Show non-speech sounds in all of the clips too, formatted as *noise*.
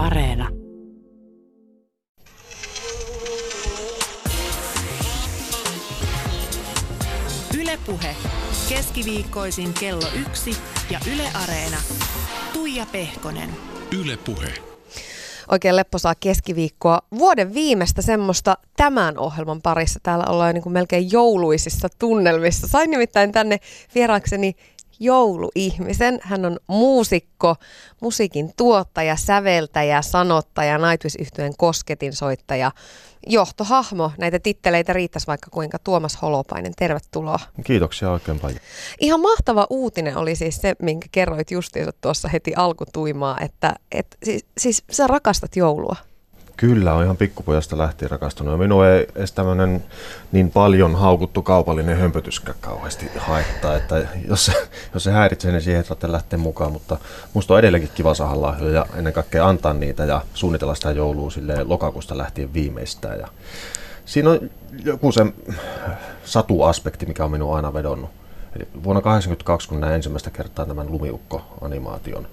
Areena. Ylepuhe keskiviikkoisin kello yksi ja Yle Areena. Tuija Pehkonen. Ylepuhe. Oikein lepposaa keskiviikkoa. Vuoden viimeistä semmoista tämän ohjelman parissa. Täällä ollaan niin kuin melkein jouluisissa tunnelmissa. Sain nimittäin tänne vieraakseni jouluihmisen. Hän on muusikko, musiikin tuottaja, säveltäjä, sanottaja, naitvisyhtyeen kosketinsoittaja, johtohahmo. Näitä titteleitä riittäisi vaikka kuinka Tuomas Holopainen. Tervetuloa. Kiitoksia oikein paljon. Ihan mahtava uutinen oli siis se, minkä kerroit justiinsa tuossa heti alkutuimaa, että et, siis, siis sä rakastat joulua. Kyllä, on ihan pikkupojasta lähtien rakastunut. Minua ei edes tämmöinen niin paljon haukuttu kaupallinen hömpötyskä kauheasti haittaa, että jos jos se häiritsee, niin siihen saatte lähteä mukaan. Mutta musta on edelleenkin kiva saada lahjoja ja ennen kaikkea antaa niitä ja suunnitella sitä joulua sille lokakuusta lähtien viimeistään. Ja siinä on joku se satuaspekti, mikä on minun aina vedonnut. Eli vuonna 1982, kun näin ensimmäistä kertaa tämän Lumiukko-animaation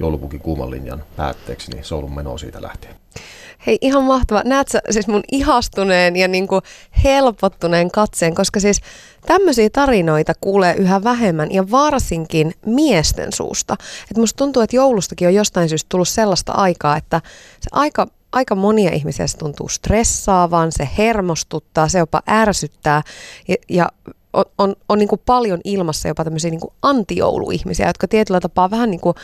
joulupukin kuuman linjan päätteeksi, niin se on ollut meno siitä lähtien. Hei, ihan mahtava. Näet sä siis mun ihastuneen ja niinku helpottuneen katseen, koska siis tämmöisiä tarinoita kuulee yhä vähemmän ja varsinkin miesten suusta. Et musta tuntuu, että joulustakin on jostain syystä tullut sellaista aikaa, että se aika aika monia ihmisiä se tuntuu stressaavan, se hermostuttaa, se jopa ärsyttää ja, ja on, on, on niin kuin paljon ilmassa jopa tämmöisiä niin kuin antijouluihmisiä, jotka tietyllä tapaa vähän niin kuin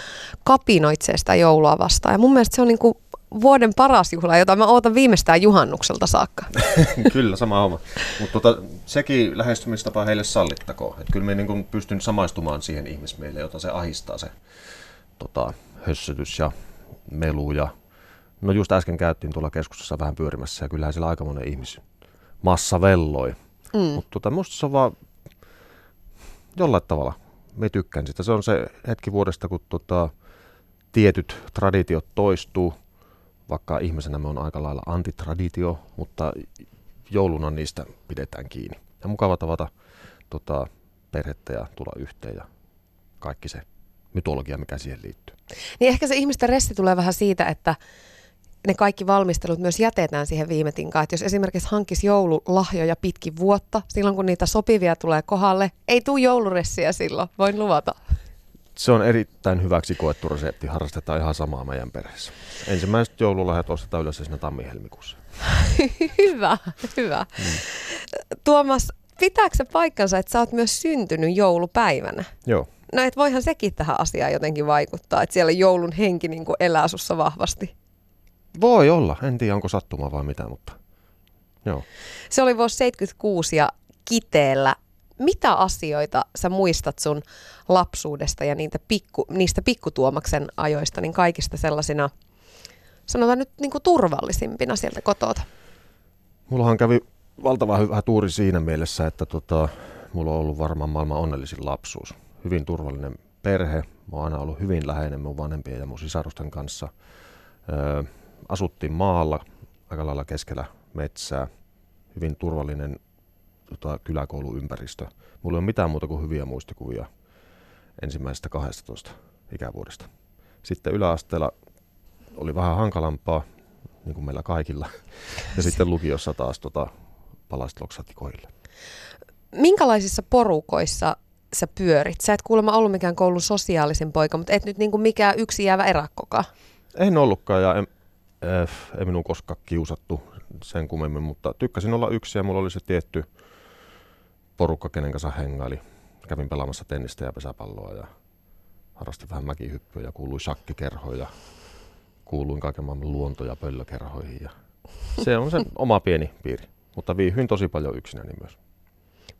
kapinoitsee sitä joulua vastaan. Ja mun mielestä se on niin kuin vuoden paras juhla, jota mä ootan viimeistään juhannukselta saakka. *laughs* kyllä, sama homma. Mutta tota, sekin lähestymistapa heille sallittakoon. Et kyllä me niin pystyn samaistumaan siihen ihmismeille, jota se ahistaa se tota, hössötys ja melu. Ja... No just äsken käyttiin tuolla keskustassa vähän pyörimässä ja kyllähän siellä aika monen ihmis massa velloi. Mm. Mutta tota, musta se on vaan jollain tavalla, me tykkään sitä. Se on se hetki vuodesta, kun tota, tietyt traditiot toistuu, vaikka ihmisenä me on aika lailla antitraditio, mutta jouluna niistä pidetään kiinni. Ja mukava tavata tota, perhettä ja tulla yhteen ja kaikki se mytologia, mikä siihen liittyy. Niin ehkä se ihmisten resti tulee vähän siitä, että ne kaikki valmistelut myös jätetään siihen viime tinkaan. Että jos esimerkiksi hankis joululahjoja pitkin vuotta, silloin kun niitä sopivia tulee kohdalle, ei tule jouluressiä silloin, voin luvata. Se on erittäin hyväksi koettu resepti. Harrastetaan ihan samaa meidän perheessä. Ensimmäiset joululahjat ostetaan yleensä siinä tammi-helmikuussa. *laughs* hyvä, hyvä. Mm. Tuomas, pitääkö se paikkansa, että sä oot myös syntynyt joulupäivänä? Joo. No et voihan sekin tähän asiaan jotenkin vaikuttaa, että siellä joulun henki niin kuin elää sussa vahvasti. Voi olla. En tiedä, onko sattuma vai mitä, mutta joo. Se oli vuosi 76 ja Kiteellä. Mitä asioita sä muistat sun lapsuudesta ja niitä pikku, niistä pikkutuomaksen ajoista, niin kaikista sellaisina, sanotaan nyt niin kuin turvallisimpina sieltä kotota? Mullahan kävi valtavan hyvä tuuri siinä mielessä, että tota, mulla on ollut varmaan maailman onnellisin lapsuus. Hyvin turvallinen perhe. Mä oon aina ollut hyvin läheinen mun vanhempien ja mun sisarusten kanssa. Öö, asuttiin maalla aika lailla keskellä metsää. Hyvin turvallinen tota, kyläkouluympäristö. Mulla ei ole mitään muuta kuin hyviä muistikuvia ensimmäisestä 12 ikävuodesta. Sitten yläasteella oli vähän hankalampaa, niin kuin meillä kaikilla. Ja *laughs* sitten lukiossa taas tota, palasit loksatikoille. Minkälaisissa porukoissa sä pyörit? Sä et kuulemma ollut mikään koulun sosiaalisin poika, mutta et nyt niin kuin mikään yksi jäävä erakkoka. En ollutkaan ja en, äh, ei minun koskaan kiusattu sen kummemmin, mutta tykkäsin olla yksi ja mulla oli se tietty porukka, kenen kanssa hengaili. Kävin pelaamassa tennistä ja pesäpalloa ja harrastin vähän mäkihyppyä ja kuului shakkikerhoja ja kuuluin kaiken maailman luonto- ja pöllökerhoihin. Ja se on se *laughs* oma pieni piiri, mutta viihyin tosi paljon yksinäni myös.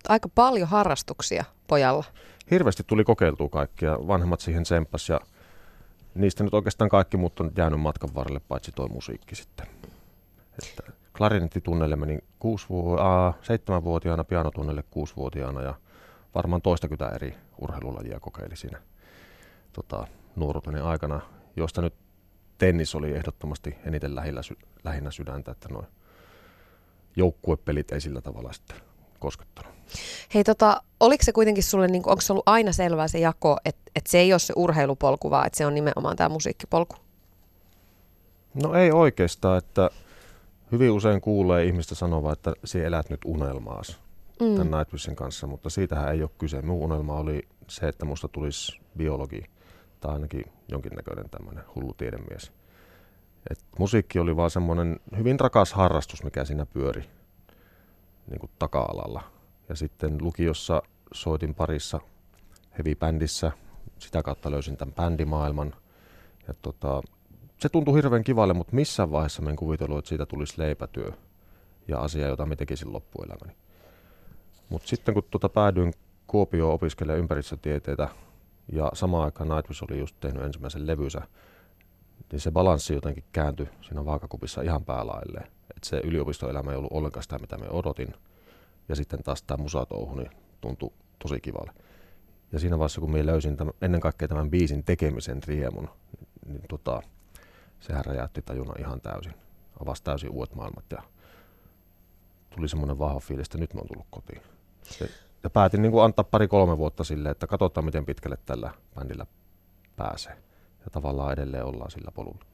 Aika paljon harrastuksia pojalla. Hirveästi tuli kokeiltua kaikkia. Vanhemmat siihen tsemppas ja niistä nyt oikeastaan kaikki muut on jäänyt matkan varrelle, paitsi tuo musiikki sitten. Että klarinettitunneille meni kuusi vu- äh, seitsemänvuotiaana, pianotunnelle kuusivuotiaana ja varmaan toistakymmentä eri urheilulajia kokeili siinä tota, nuoruuteni aikana, josta nyt tennis oli ehdottomasti eniten lähellä, lähinnä sydäntä, että noin joukkuepelit ei sillä tavalla sitten koskettanut. Hei, tota, oliko se kuitenkin sulle, niin onko se ollut aina selvää se jako, että, että se ei ole se urheilupolku, vaan että se on nimenomaan tämä musiikkipolku? No ei oikeastaan, että hyvin usein kuulee ihmistä sanova, että sinä elät nyt unelmaas mm. tämän Nightwishin kanssa, mutta siitähän ei ole kyse. Minun unelma oli se, että musta tulisi biologi tai ainakin jonkinnäköinen tämmöinen hullu tiedemies. Et musiikki oli vaan semmoinen hyvin rakas harrastus, mikä siinä pyöri niin kuin taka-alalla. Ja sitten lukiossa soitin parissa heavy-bändissä, sitä kautta löysin tämän bändimaailman. Ja tota, se tuntui hirveän kivalle, mutta missään vaiheessa mä en kuvitellut, että siitä tulisi leipätyö ja asia, jota mä tekisin loppuelämäni. Mutta sitten kun tuota päädyin Kuopioon opiskelemaan ympäristötieteitä ja samaan aikaan Nightwish oli just tehnyt ensimmäisen levynsä, niin se balanssi jotenkin kääntyi siinä vaakakupissa ihan päälailleen. Että se yliopistoelämä ei ollut ollenkaan sitä, mitä me odotin. Ja sitten taas tämä musatouhu niin tuntui tosi kivalle. Ja siinä vaiheessa, kun me löysin tämän, ennen kaikkea tämän biisin tekemisen riemun, niin tota, sehän räjäytti tajuna ihan täysin. Avasi täysin uudet maailmat ja tuli semmoinen vahva fiilis, että nyt mä oon tullut kotiin. Ja, ja päätin niin kuin antaa pari-kolme vuotta sille, että katsotaan miten pitkälle tällä bändillä pääsee. Ja tavallaan edelleen ollaan sillä polulla.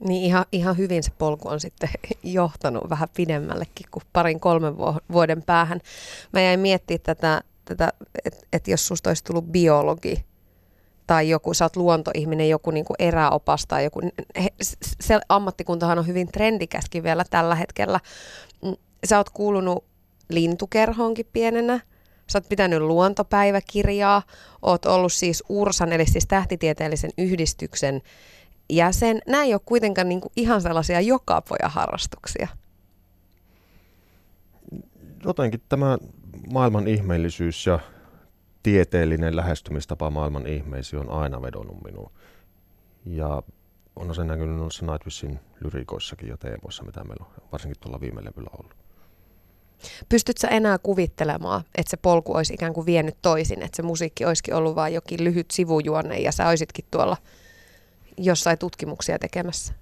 Niin ihan, ihan hyvin se polku on sitten *laughs* johtanut vähän pidemmällekin kuin parin kolmen vuoden päähän. Mä jäin miettimään tätä, tätä että et jos susta olisi tullut biologi tai joku, sä oot luontoihminen, joku niin kuin eräopas tai joku, se ammattikuntahan on hyvin trendikäskin vielä tällä hetkellä. Mm, sä oot kuulunut lintukerhoonkin pienenä, sä oot pitänyt luontopäiväkirjaa, oot ollut siis URSAN, eli siis tähtitieteellisen yhdistyksen jäsen. Nämä ei ole kuitenkaan niin kuin ihan sellaisia jokapoja harrastuksia. Jotenkin tämä maailman ihmeellisyys ja tieteellinen lähestymistapa maailman ihmeisiin on aina vedonnut minuun. Ja on sen näkynyt noissa Nightwishin lyrikoissakin ja teemoissa, mitä meillä on varsinkin tuolla viime levyllä ollut. Pystytkö enää kuvittelemaan, että se polku olisi ikään kuin vienyt toisin, että se musiikki olisikin ollut vain jokin lyhyt sivujuonne ja sä olisitkin tuolla jossain tutkimuksia tekemässä?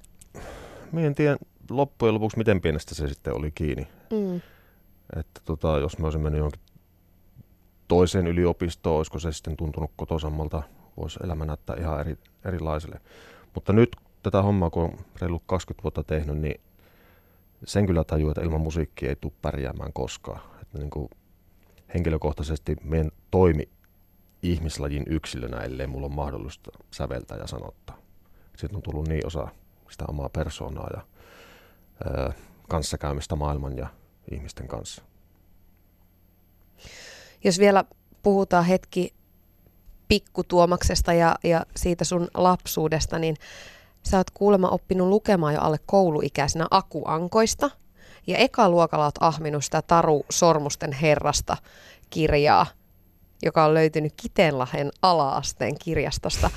Mä en tiedä loppujen lopuksi, miten pienestä se sitten oli kiinni. Mm. Että tota, jos mä olisin mennyt johonkin toiseen yliopistoon, olisiko se sitten tuntunut kotosammalta, voisi elämä näyttää ihan eri, erilaiselle. Mutta nyt tätä hommaa, kun on reilu 20 vuotta tehnyt, niin sen kyllä tajuu, että ilman musiikkia ei tule pärjäämään koskaan. Että niin kuin henkilökohtaisesti meidän toimi ihmislajin yksilönä, ellei mulla on mahdollista säveltää ja sanottaa. Sitten on tullut niin osa sitä omaa persoonaa ja ö, kanssakäymistä maailman ja ihmisten kanssa. Jos vielä puhutaan hetki pikkutuomaksesta ja, ja siitä sun lapsuudesta, niin sä oot kuulemma oppinut lukemaan jo alle kouluikäisenä akuankoista. Ja eka luokalla oot ahminut sitä Taru Sormusten herrasta kirjaa, joka on löytynyt Kitenlahden ala-asteen kirjastosta.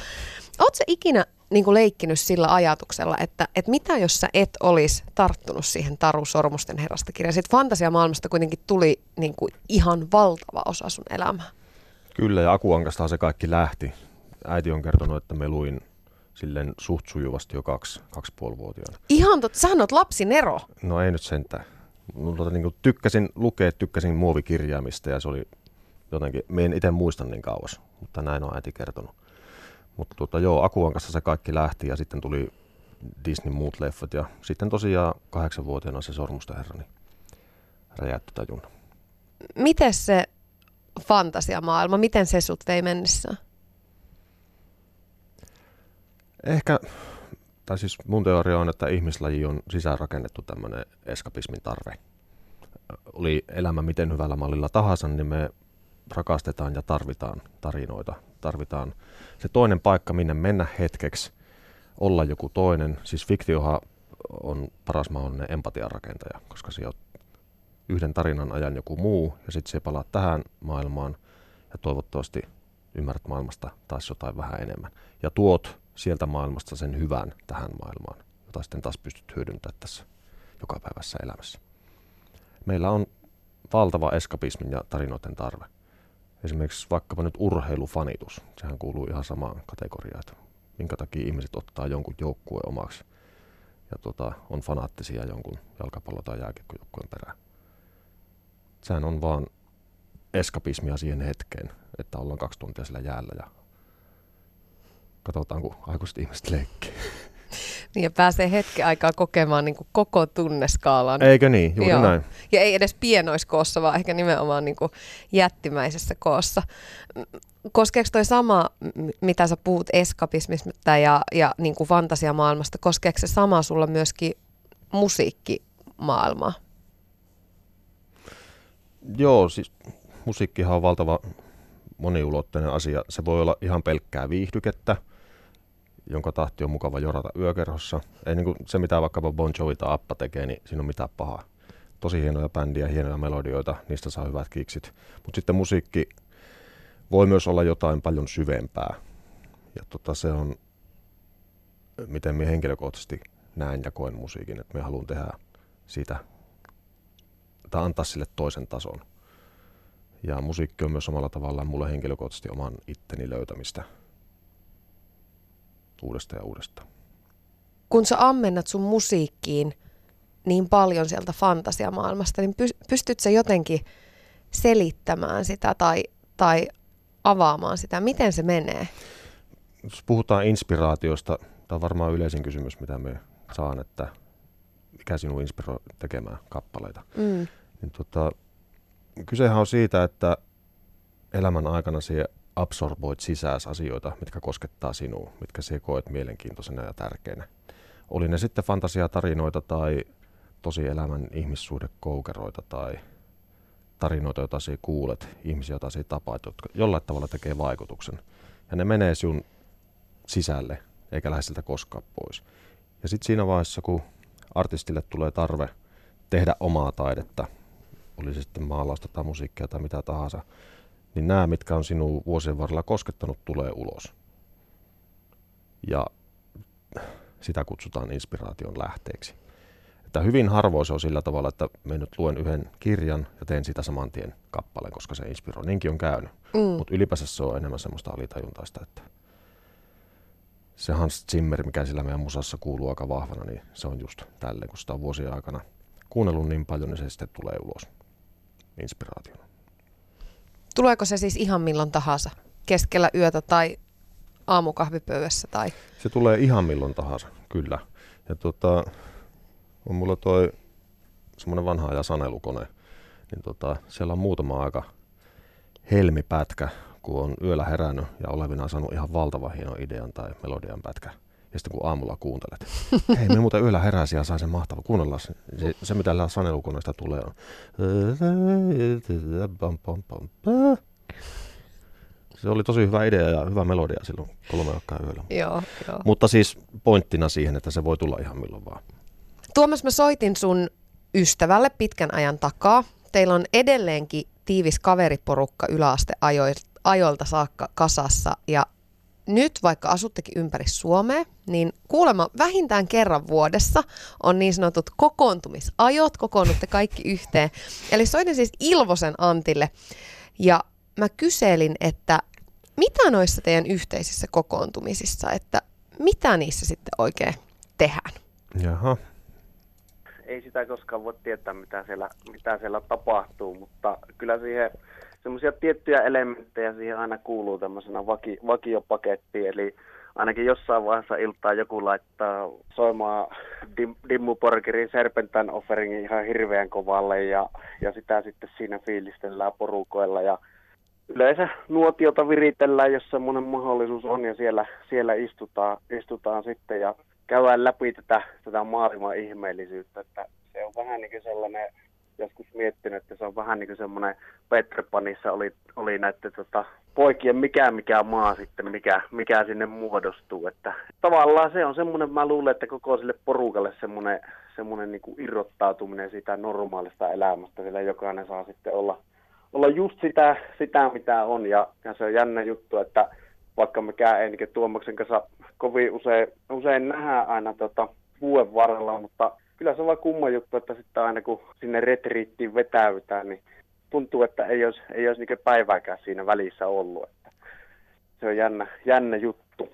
Oletko ikinä niin kuin leikkinyt sillä ajatuksella, että, että mitä jos sä et olisi tarttunut siihen Taru Sormusten herrasta kirjaan? Sitten fantasiamaailmasta kuitenkin tuli niin kuin ihan valtava osa sun elämää. Kyllä, ja Akuankastahan se kaikki lähti. Äiti on kertonut, että me luin silleen suht sujuvasti jo kaksi, kaksi puolivuotiaana. Ihan totta, sähän oot lapsinero. No ei nyt sentään. Mutta niin kuin tykkäsin lukea, tykkäsin muovikirjaamista ja se oli jotenkin, me en itse muista niin kauas, mutta näin on äiti kertonut. Mutta tuota, joo, Akuan kanssa se kaikki lähti ja sitten tuli Disney muut leffat ja sitten tosiaan kahdeksanvuotiaana se Sormusta herra, niin räjäytti tajun. Miten se fantasiamaailma, miten se sut vei mennessä? Ehkä, tai siis mun teoria on, että ihmislaji on sisäänrakennettu tämmöinen eskapismin tarve. Oli elämä miten hyvällä mallilla tahansa, niin me rakastetaan ja tarvitaan tarinoita. Tarvitaan se toinen paikka, minne mennä hetkeksi, olla joku toinen. Siis fiktiohan on paras mahdollinen empatian rakentaja, koska se on yhden tarinan ajan joku muu ja sitten se palaa tähän maailmaan ja toivottavasti ymmärrät maailmasta taas jotain vähän enemmän. Ja tuot sieltä maailmasta sen hyvän tähän maailmaan, jota sitten taas pystyt hyödyntämään tässä jokapäiväisessä elämässä. Meillä on valtava eskapismin ja tarinoiden tarve esimerkiksi vaikkapa nyt urheilufanitus, sehän kuuluu ihan samaan kategoriaan, että minkä takia ihmiset ottaa jonkun joukkueen omaksi ja tota, on fanaattisia jonkun jalkapallo- tai jääkiekkojoukkueen perään. Sehän on vaan eskapismia siihen hetkeen, että ollaan kaksi tuntia sillä jäällä ja katsotaan, kun aikuiset ihmiset leikkii. *laughs* Niin ja pääsee hetken aikaa kokemaan niin kuin koko tunneskaalan. Eikö niin? Juuri Joo. näin. Ja ei edes pienoiskoossa, vaan ehkä nimenomaan niin kuin jättimäisessä koossa. Koskeeko toi sama, mitä sä puhut eskapismista ja, ja niin kuin fantasiamaailmasta, koskeeko se sama sulla myöskin musiikkimaailmaa? Joo, siis musiikkihan on valtava moniulotteinen asia. Se voi olla ihan pelkkää viihdykettä, jonka tahti on mukava jorata yökerhossa. Ei niin kuin se, mitä vaikkapa Bon Jovi tai Appa tekee, niin siinä on mitään pahaa. Tosi hienoja bändiä, hienoja melodioita, niistä saa hyvät kiksit. Mutta sitten musiikki voi myös olla jotain paljon syvempää. Ja tota, se on, miten minä henkilökohtaisesti näen ja koen musiikin, että me haluan tehdä siitä tai antaa sille toisen tason. Ja musiikki on myös samalla tavalla mulle henkilökohtaisesti oman itteni löytämistä uudestaan ja uudestaan. Kun sä ammennat sun musiikkiin niin paljon sieltä fantasiamaailmasta, niin py- pystyt sä jotenkin selittämään sitä tai, tai avaamaan sitä? Miten se menee? Jos puhutaan inspiraatiosta, tämä on varmaan yleisin kysymys, mitä me saan, että mikä sinun inspiroi tekemään kappaleita. Mm. Niin tota, kysehän on siitä, että elämän aikana sinä absorboit sisääsi asioita, mitkä koskettaa sinua, mitkä sinä koet mielenkiintoisena ja tärkeänä. Oli ne sitten fantasiatarinoita tai tosi elämän ihmissuhdekoukeroita tai tarinoita, joita sinä kuulet, ihmisiä, joita sinä tapaat, jotka jollain tavalla tekee vaikutuksen. Ja ne menee sinun sisälle, eikä lähde siltä koskaan pois. Ja sitten siinä vaiheessa, kun artistille tulee tarve tehdä omaa taidetta, oli se sitten maalausta tai musiikkia tai mitä tahansa, niin nämä, mitkä on sinun vuosien varrella koskettanut, tulee ulos. Ja sitä kutsutaan inspiraation lähteeksi. Että hyvin harvoin se on sillä tavalla, että me nyt luen yhden kirjan ja teen sitä saman tien kappaleen, koska se inspiroi. Niinkin on käynyt. Mm. Mutta ylipäänsä se on enemmän semmoista alitajuntaista, että se Hans Zimmer, mikä sillä meidän musassa kuuluu aika vahvana, niin se on just tälleen, kun sitä on vuosien aikana kuunnellut niin paljon, niin se sitten tulee ulos inspiraationa. Tuleeko se siis ihan milloin tahansa? Keskellä yötä tai aamukahvipöydässä? Tai... Se tulee ihan milloin tahansa, kyllä. Ja tota, on mulla toi semmoinen vanha ajan sanelukone, niin tota, siellä on muutama aika helmipätkä, kun on yöllä herännyt ja olevina saanut ihan valtavan hienon idean tai melodian pätkä. Ja sitten kun aamulla kuuntelet, *laughs* hei me muuten yöllä heräsi ja sain sen mahtava. Kuunnellaan se, se, se mitä sanelukoneesta tulee on. Se oli tosi hyvä idea ja hyvä melodia silloin kolme aikaa yöllä. Joo, joo. Mutta siis pointtina siihen, että se voi tulla ihan milloin vaan. Tuomas, mä soitin sun ystävälle pitkän ajan takaa. Teillä on edelleenkin tiivis kaveriporukka yläasteajoilta saakka kasassa ja nyt vaikka asuttekin ympäri Suomea, niin kuulemma vähintään kerran vuodessa on niin sanotut kokoontumisajot, kokoonnutte kaikki yhteen. Eli soitin siis Ilvosen Antille ja mä kyselin, että mitä noissa teidän yhteisissä kokoontumisissa, että mitä niissä sitten oikein tehdään? Jaha. Ei sitä koskaan voi tietää, mitä siellä, mitä siellä tapahtuu, mutta kyllä siihen semmoisia tiettyjä elementtejä siihen aina kuuluu tämmöisenä vaki, vakiopakettiin, eli ainakin jossain vaiheessa iltaa joku laittaa soimaan dim, Dimmuporkerin Serpentine Offeringin ihan hirveän kovalle ja, ja sitä sitten siinä fiilistellään porukoilla. Ja yleensä nuotiota viritellään, jos semmoinen mahdollisuus on ja siellä, siellä istutaan, istutaan sitten ja käydään läpi tätä, tätä maailman ihmeellisyyttä, että se on vähän niin kuin sellainen joskus miettinyt, että se on vähän niin kuin semmoinen Peter Panissa oli, oli näiden tota, poikien mikä mikä maa sitten, mikä, mikä sinne muodostuu. Että tavallaan se on semmoinen, mä luulen, että koko sille porukalle semmoinen, semmoinen niin kuin irrottautuminen siitä normaalista elämästä, sillä jokainen saa sitten olla, olla just sitä, sitä, mitä on. Ja, ja se on jännä juttu, että vaikka ei niin Tuomaksen kanssa kovin usein, usein nähdään aina tota, vuoden varrella, mutta kyllä se on vaan kumma juttu, että sitten aina kun sinne retriittiin vetäytään, niin tuntuu, että ei olisi, ei olisi niin päivääkään siinä välissä ollut. Että se on jännä, jännä juttu.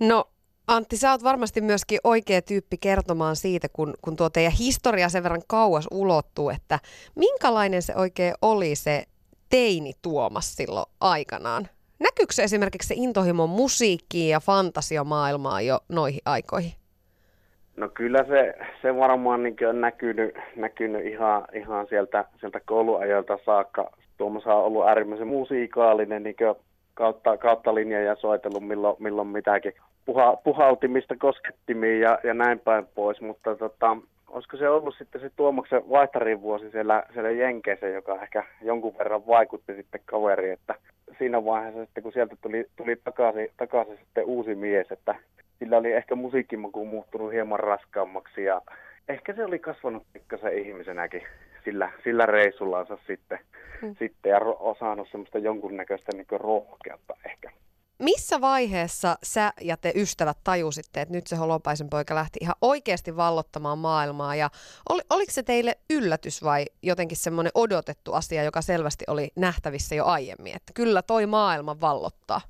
No Antti, sä oot varmasti myöskin oikea tyyppi kertomaan siitä, kun, kun tuo teidän historia sen verran kauas ulottuu, että minkälainen se oikein oli se teini Tuomas silloin aikanaan? Näkyykö se esimerkiksi se intohimo musiikkiin ja fantasiamaailmaan jo noihin aikoihin? No kyllä se, se varmaan niin on näkynyt, näkynyt ihan, ihan sieltä, sieltä kouluajoilta saakka. Tuomas on ollut äärimmäisen musiikaalinen niin kautta, kautta linja ja soitellut milloin, milloin mitäkin puha, puhaltimista koskettimiin ja, ja näin päin pois, mutta tota, olisiko se ollut sitten se Tuomaksen vaihtarin vuosi siellä, siellä Jenkeissä, joka ehkä jonkun verran vaikutti sitten kaveri, että siinä vaiheessa sitten kun sieltä tuli, tuli takaisin, takaisin sitten uusi mies, että sillä oli ehkä musiikkimaku muuttunut hieman raskaammaksi ja ehkä se oli kasvanut pikkasen ihmisenäkin sillä, sillä reissullansa sitten, hmm. sitten ja osannut semmoista jonkunnäköistä niin rohkeutta ehkä missä vaiheessa sä ja te ystävät tajusitte, että nyt se Holopaisen poika lähti ihan oikeasti vallottamaan maailmaa ja oli, oliko se teille yllätys vai jotenkin semmoinen odotettu asia, joka selvästi oli nähtävissä jo aiemmin, että kyllä toi maailma vallottaa?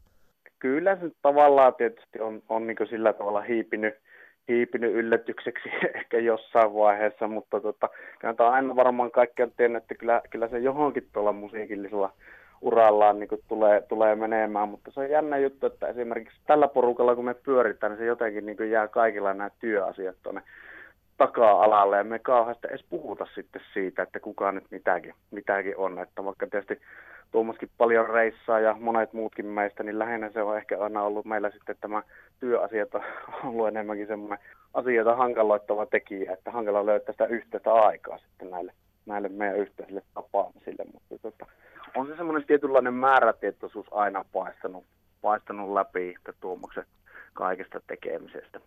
Kyllä se tavallaan tietysti on, on niin sillä tavalla hiipinyt, hiipinyt yllätykseksi *laughs* ehkä jossain vaiheessa, mutta tota, tämä aina varmaan kaikki tiennyt, että kyllä, kyllä se johonkin tuolla musiikillisella urallaan niin kuin tulee, tulee menemään, mutta se on jännä juttu, että esimerkiksi tällä porukalla kun me pyöritään, niin se jotenkin niin kuin jää kaikilla nämä työasiat tuonne taka-alalle ja me kauheasti edes puhuta sitten siitä, että kuka nyt mitäkin, mitäkin on. Että vaikka tietysti Tuomaskin paljon reissaa ja monet muutkin meistä, niin lähinnä se on ehkä aina ollut meillä sitten tämä työasiat on ollut enemmänkin semmoinen asioita hankaloittava tekijä, että hankala löytää sitä yhteistä aikaa sitten näille, näille meidän yhteisille tapaamisille. Mutta tota, on se semmoinen tietynlainen määrätietoisuus aina paistanut, paistanut läpi Tuomaksen kaikesta tekemisestä.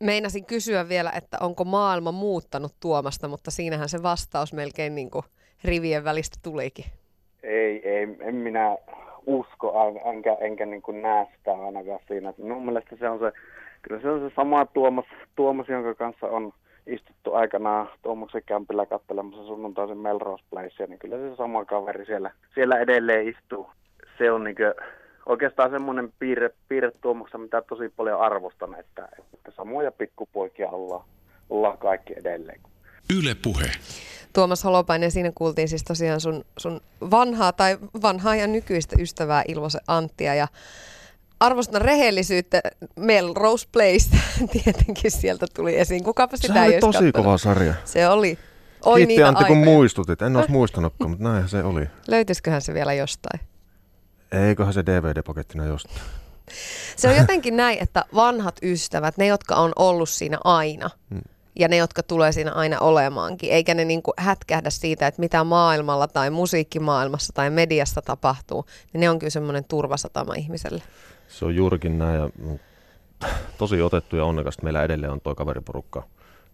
Meinasin kysyä vielä, että onko maailma muuttanut Tuomasta, mutta siinähän se vastaus melkein niin kuin rivien välistä tulikin. Ei, ei, en minä usko, enkä, enkä niin kuin näe sitä ainakaan siinä. Minun mielestä se on se, kyllä se on se sama Tuomas, Tuomas jonka kanssa on istuttu aikanaan Tuomaksen kämpillä katselemassa sunnuntaisen Melrose Placea, niin kyllä se sama kaveri siellä, siellä edelleen istuu. Se on niin oikeastaan semmoinen piirre, piirre Tuomaksen, mitä tosi paljon arvostan, että, että samoja pikkupoikia ollaan, ollaan kaikki edelleen. Yle Puhe. Tuomas Holopainen, siinä kuultiin siis tosiaan sun, sun vanhaa tai vanhaa ja nykyistä ystävää Ilvosen Anttia ja arvostan rehellisyyttä. Melrose Place *laughs* tietenkin sieltä tuli esiin. Kukapa sitä se oli tosi kattonut. kova sarja. Se oli. Oi Kiitti niitä Antti, kun aikoja. muistutit. En olisi muistanutkaan, mutta näinhän se oli. Löytyisiköhän se vielä jostain? Eiköhän se DVD-pakettina jostain. Se on jotenkin *laughs* näin, että vanhat ystävät, ne jotka on ollut siinä aina, Hmm. ja ne, jotka tulee siinä aina olemaankin, eikä ne niinku hätkähdä siitä, että mitä maailmalla tai musiikkimaailmassa tai mediassa tapahtuu, niin ne on kyllä semmoinen turvasatama ihmiselle. Se on juurikin näin ja mm, tosi otettu ja onnekasta meillä edelleen on tuo kaveriporukka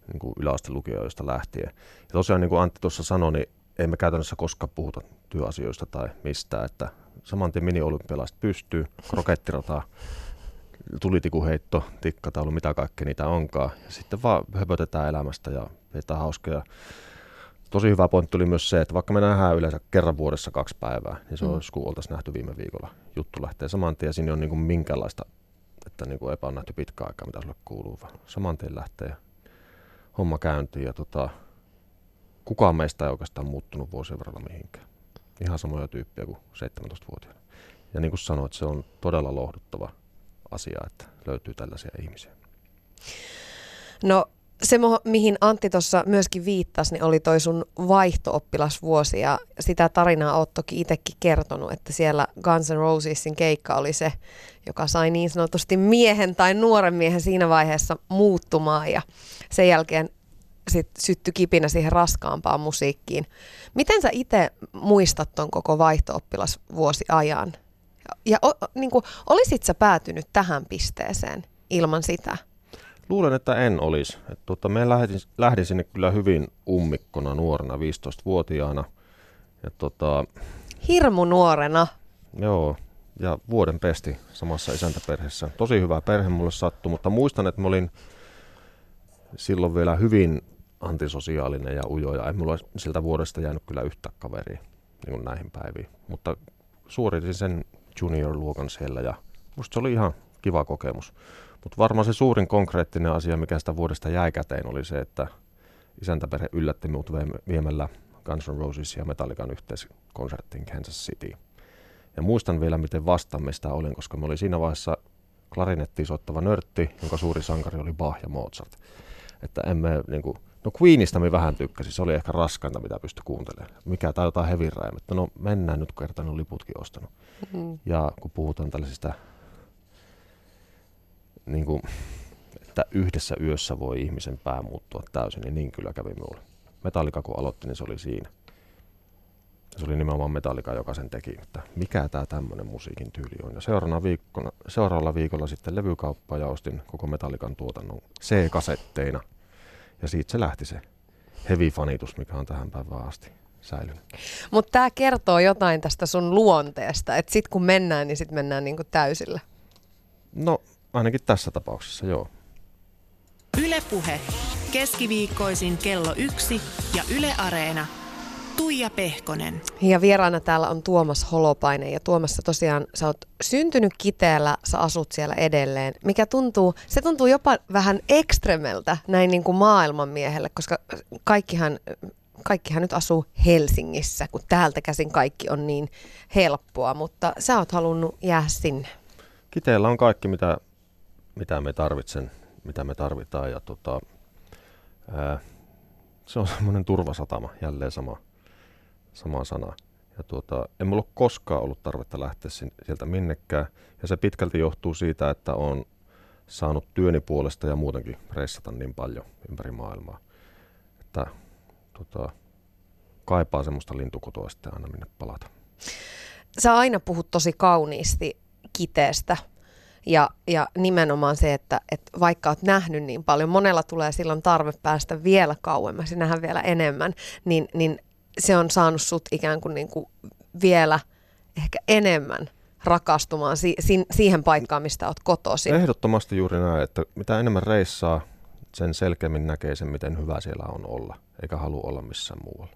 niin kuin yläastelukijoista lähtien. Ja tosiaan niin kuin Antti tuossa sanoi, niin ei me käytännössä koskaan puhuta työasioista tai mistään, että saman tien mini-olympialaiset pystyy, krokettirata, tulitikuheitto, tikkataulu, mitä kaikkea niitä onkaan. Ja sitten vaan höpötetään elämästä ja pidetään hauskaa. Tosi hyvä pointti tuli myös se, että vaikka me nähdään yleensä kerran vuodessa kaksi päivää, niin se Mm. olisi kuin oltaisiin nähty viime viikolla. Juttu lähtee saman tien ja siinä on niin kuin minkäänlaista, että niin kuin epä on nähty pitkä aikaa, mitä sulle kuuluu, vaan saman tien lähtee homma käyntiin ja tota, kukaan meistä ei oikeastaan muuttunut vuosien varrella mihinkään. Ihan samoja tyyppejä kuin 17-vuotiaana. Ja niin kuin sanoit, se on todella lohduttava asia, että löytyy tällaisia ihmisiä. No se, mihin Antti tuossa myöskin viittasi, niin oli toi sun vaihto-oppilasvuosi ja sitä tarinaa oot toki itsekin kertonut, että siellä Guns N' Rosesin keikka oli se, joka sai niin sanotusti miehen tai nuoren miehen siinä vaiheessa muuttumaan ja sen jälkeen sit syttyi kipinä siihen raskaampaan musiikkiin. Miten sä itse muistat ton koko vaihto-oppilasvuosi ajan? Ja o, niin kuin, olisit sä päätynyt tähän pisteeseen ilman sitä? Luulen, että en olisi. Et tota, me lähdin, lähdin sinne kyllä hyvin ummikkona nuorena, 15-vuotiaana. Ja tota, Hirmu nuorena. joo, ja vuoden pesti samassa isäntäperheessä. Tosi hyvä perhe mulle sattui, mutta muistan, että mä olin silloin vielä hyvin antisosiaalinen ja ujo, ja ei mulla siltä vuodesta jäänyt kyllä yhtä kaveria niin kuin näihin päiviin. Mutta suoritin sen junior-luokan siellä, ja musta se oli ihan kiva kokemus. Mutta varmaan se suurin konkreettinen asia, mikä sitä vuodesta jäi käteen, oli se, että isäntäperhe yllätti minut vie- viemällä Guns N' Roses ja Metallican yhteiskonserttiin Kansas City. Ja muistan vielä, miten vastamme sitä olin, koska mä olin siinä vaiheessa klarinettiin soittava nörtti, jonka suuri sankari oli Bach ja Mozart. Että emme niin kuin, no Queenista me vähän tykkäsin, se oli ehkä raskainta, mitä pystyi kuuntelemaan. Mikä tai jotain heavy että no mennään nyt, kun kertaan on liputkin ostanut. Mm. Ja kun puhutaan tällaisista, niin kuin, että yhdessä yössä voi ihmisen pää muuttua täysin, niin niin kyllä kävi minulle. Metallika kun aloitti, niin se oli siinä. Se oli nimenomaan Metallika, joka sen teki, että mikä tämä tämmöinen musiikin tyyli on. Ja seuraavana viikkona, seuraavalla viikolla sitten levykauppaa ja ostin koko Metallikan tuotannon C-kasetteina. Ja siitä se lähti se heavy-fanitus, mikä on tähän päivään asti säilynyt. Mutta tämä kertoo jotain tästä sun luonteesta, että sitten kun mennään, niin sitten mennään niinku täysillä. No, ainakin tässä tapauksessa, joo. Ylepuhe keskiviikkoisin kello yksi ja Yle Areena Tuija Pehkonen. Ja vieraana täällä on Tuomas Holopainen. Ja Tuomassa tosiaan sä oot syntynyt Kiteellä, sä asut siellä edelleen. Mikä tuntuu, se tuntuu jopa vähän ekstremeltä näin niin kuin maailmanmiehelle, koska kaikkihan, kaikkihan nyt asuu Helsingissä, kun täältä käsin kaikki on niin helppoa. Mutta sä oot halunnut jäädä sinne. Kiteellä on kaikki, mitä, mitä me tarvitsen, mitä me tarvitaan. Ja tota, ää, se on *laughs* semmoinen turvasatama, jälleen sama sama sana. Ja tuota, en mulla ole koskaan ollut tarvetta lähteä sieltä minnekään. Ja se pitkälti johtuu siitä, että on saanut työni puolesta ja muutenkin reissata niin paljon ympäri maailmaa. Että tuota, kaipaa semmoista lintukotoa sitten aina minne palata. Sä aina puhut tosi kauniisti kiteestä. Ja, ja nimenomaan se, että, että vaikka olet nähnyt niin paljon, monella tulee silloin tarve päästä vielä kauemmas ja nähdä vielä enemmän, niin, niin se on saanut sut ikään kuin, niin kuin vielä ehkä enemmän rakastumaan si- si- siihen paikkaan, mistä oot kotosi. Ehdottomasti juuri näin, että mitä enemmän reissaa, sen selkeämmin näkee sen, miten hyvä siellä on olla, eikä halua olla missään muualla.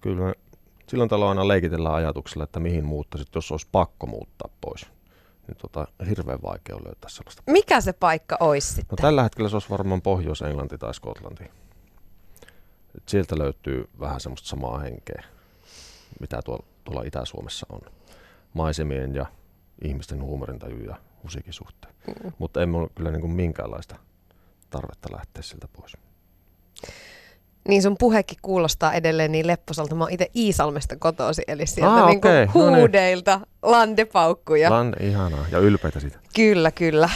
Kyllä me silloin tällä aina leikitellään ajatuksella, että mihin muuttaisit, jos olisi pakko muuttaa pois. Niin tota, hirveän vaikea on löytää sellaista. Mikä se paikka olisi sitten? No, tällä hetkellä se olisi varmaan Pohjois-Englanti tai Skotlanti. Et sieltä löytyy vähän semmoista samaa henkeä, mitä tuolla, tuolla Itä-Suomessa on. Maisemien ja ihmisten huumorintaju ja musiikin suhteen. Mm. Mutta ei mulla kyllä niin kuin minkäänlaista tarvetta lähteä siltä pois. Niin sun puhekin kuulostaa edelleen niin lepposalta. Mä oon itse Iisalmesta kotoisin, eli sieltä ah, niin okay. huudeilta no niin. landepaukkuja. Lande, ihanaa. Ja ylpeitä siitä. Kyllä, kyllä.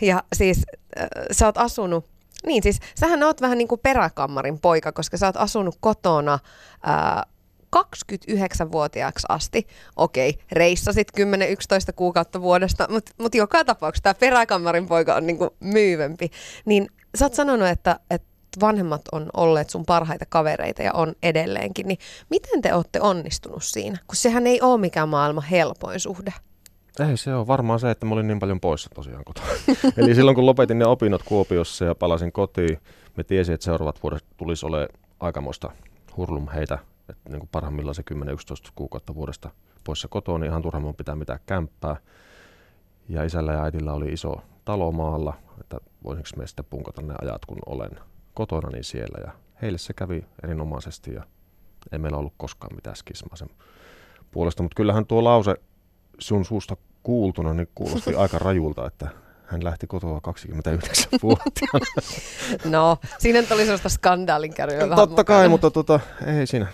Ja siis äh, sä oot asunut niin siis, sähän oot vähän niin kuin peräkammarin poika, koska sä oot asunut kotona ää, 29-vuotiaaksi asti. Okei, reissasit 10-11 kuukautta vuodesta, mutta mut joka tapauksessa tämä peräkammarin poika on niin kuin myyvempi. Niin sä oot sanonut, että, että vanhemmat on olleet sun parhaita kavereita ja on edelleenkin, niin miten te olette onnistunut siinä? Kun sehän ei ole mikään maailman helpoin suhde. Ei se on varmaan se, että mä olin niin paljon poissa tosiaan kotona. *laughs* Eli silloin kun lopetin ne opinnot Kuopiossa ja palasin kotiin, me tiesin, että seuraavat vuodet tulisi ole aikamoista hurlum heitä, että niin parhaimmillaan se 10-11 kuukautta vuodesta poissa kotoa, niin ihan turha mun pitää mitään kämppää. Ja isällä ja äidillä oli iso talo maalla, että voisinko me sitten punkata ne ajat, kun olen kotona niin siellä. Ja heille se kävi erinomaisesti ja ei meillä ollut koskaan mitään skismaa sen puolesta. Mutta kyllähän tuo lause sun suusta kuultuna niin kuulosti *laughs* aika rajulta, että hän lähti kotoa 29-vuotiaana. *laughs* No, siinä oli sellaista skandaalin Totta kai, mutta tota, ei siinä.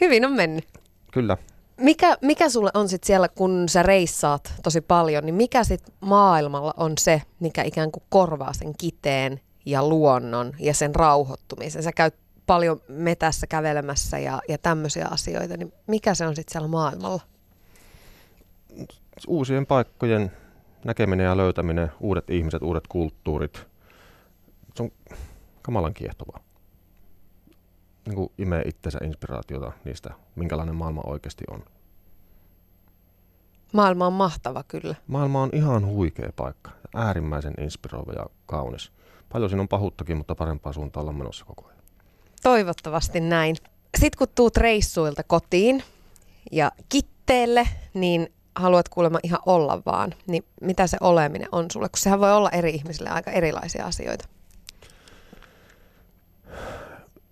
Hyvin on mennyt. Kyllä. Mikä, mikä sulle on sitten siellä, kun sä reissaat tosi paljon, niin mikä sitten maailmalla on se, mikä ikään kuin korvaa sen kiteen ja luonnon ja sen rauhoittumisen? Sä käyt paljon metässä kävelemässä ja, ja tämmöisiä asioita, niin mikä se on sitten siellä maailmalla? uusien paikkojen näkeminen ja löytäminen, uudet ihmiset, uudet kulttuurit, se on kamalan kiehtovaa. Niin kuin imee itsensä inspiraatiota niistä, minkälainen maailma oikeasti on. Maailma on mahtava kyllä. Maailma on ihan huikea paikka. Äärimmäisen inspiroiva ja kaunis. Paljon siinä on pahuttakin, mutta parempaa suuntaan ollaan menossa koko ajan. Toivottavasti näin. Sitten kun tuut reissuilta kotiin ja kitteelle, niin haluat kuulemma ihan olla vaan, niin mitä se oleminen on sulle? Kun sehän voi olla eri ihmisille aika erilaisia asioita.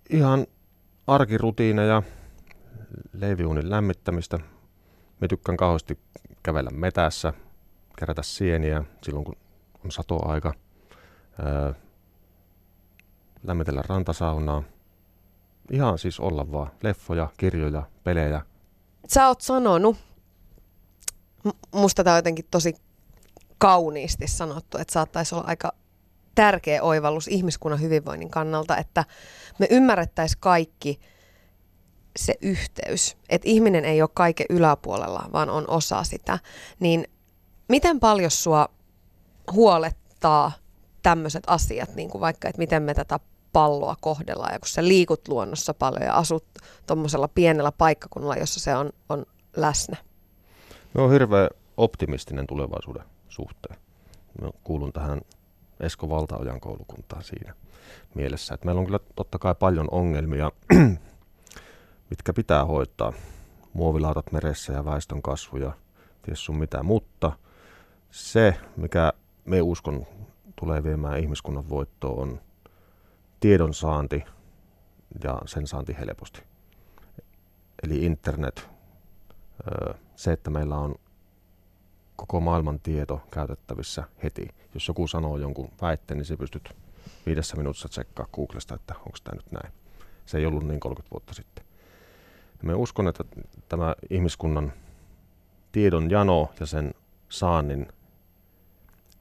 Ihan arkirutiineja, leiviuunin lämmittämistä. Me tykkään kauheasti kävellä metässä, kerätä sieniä silloin kun on satoaika. Lämmitellä rantasaunaa. Ihan siis olla vaan. Leffoja, kirjoja, pelejä. Sä oot sanonut, musta tämä on jotenkin tosi kauniisti sanottu, että saattaisi olla aika tärkeä oivallus ihmiskunnan hyvinvoinnin kannalta, että me ymmärrettäisiin kaikki se yhteys, että ihminen ei ole kaiken yläpuolella, vaan on osa sitä. Niin miten paljon sua huolettaa tämmöiset asiat, niin kuin vaikka, että miten me tätä palloa kohdellaan, ja kun sä liikut luonnossa paljon ja asut tuommoisella pienellä paikkakunnalla, jossa se on, on läsnä? Mä oon hirveän optimistinen tulevaisuuden suhteen. Mä kuulun tähän Esko Valtaojan koulukuntaan siinä mielessä. Että meillä on kyllä totta kai paljon ongelmia, *clears throat* mitkä pitää hoitaa. Muovilautat meressä ja väestön kasvu ja ties sun mitä. Mutta se, mikä me uskon tulee viemään ihmiskunnan voittoon, on tiedon saanti ja sen saanti helposti. Eli internet, se, että meillä on koko maailman tieto käytettävissä heti. Jos joku sanoo jonkun väitteen, niin se pystyt viidessä minuutissa tsekkaa Googlesta, että onko tämä nyt näin. Se ei ollut niin 30 vuotta sitten. Me uskon, että tämä ihmiskunnan tiedon jano ja sen saannin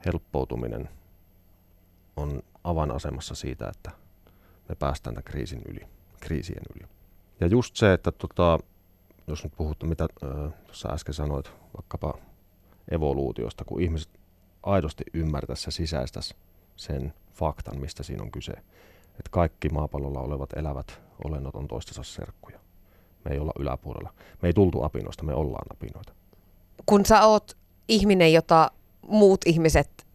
helppoutuminen on avainasemassa siitä, että me päästään tämän kriisin yli, kriisien yli. Ja just se, että tota, jos nyt puhuttu, mitä äh, sä äsken sanoit, vaikkapa evoluutiosta, kun ihmiset aidosti ymmärtäisi ja sisäistäisi sen faktan, mistä siinä on kyse. Että kaikki maapallolla olevat elävät olennot on toistensa serkkuja. Me ei olla yläpuolella. Me ei tultu apinoista, me ollaan apinoita. Kun sä oot ihminen, jota muut ihmiset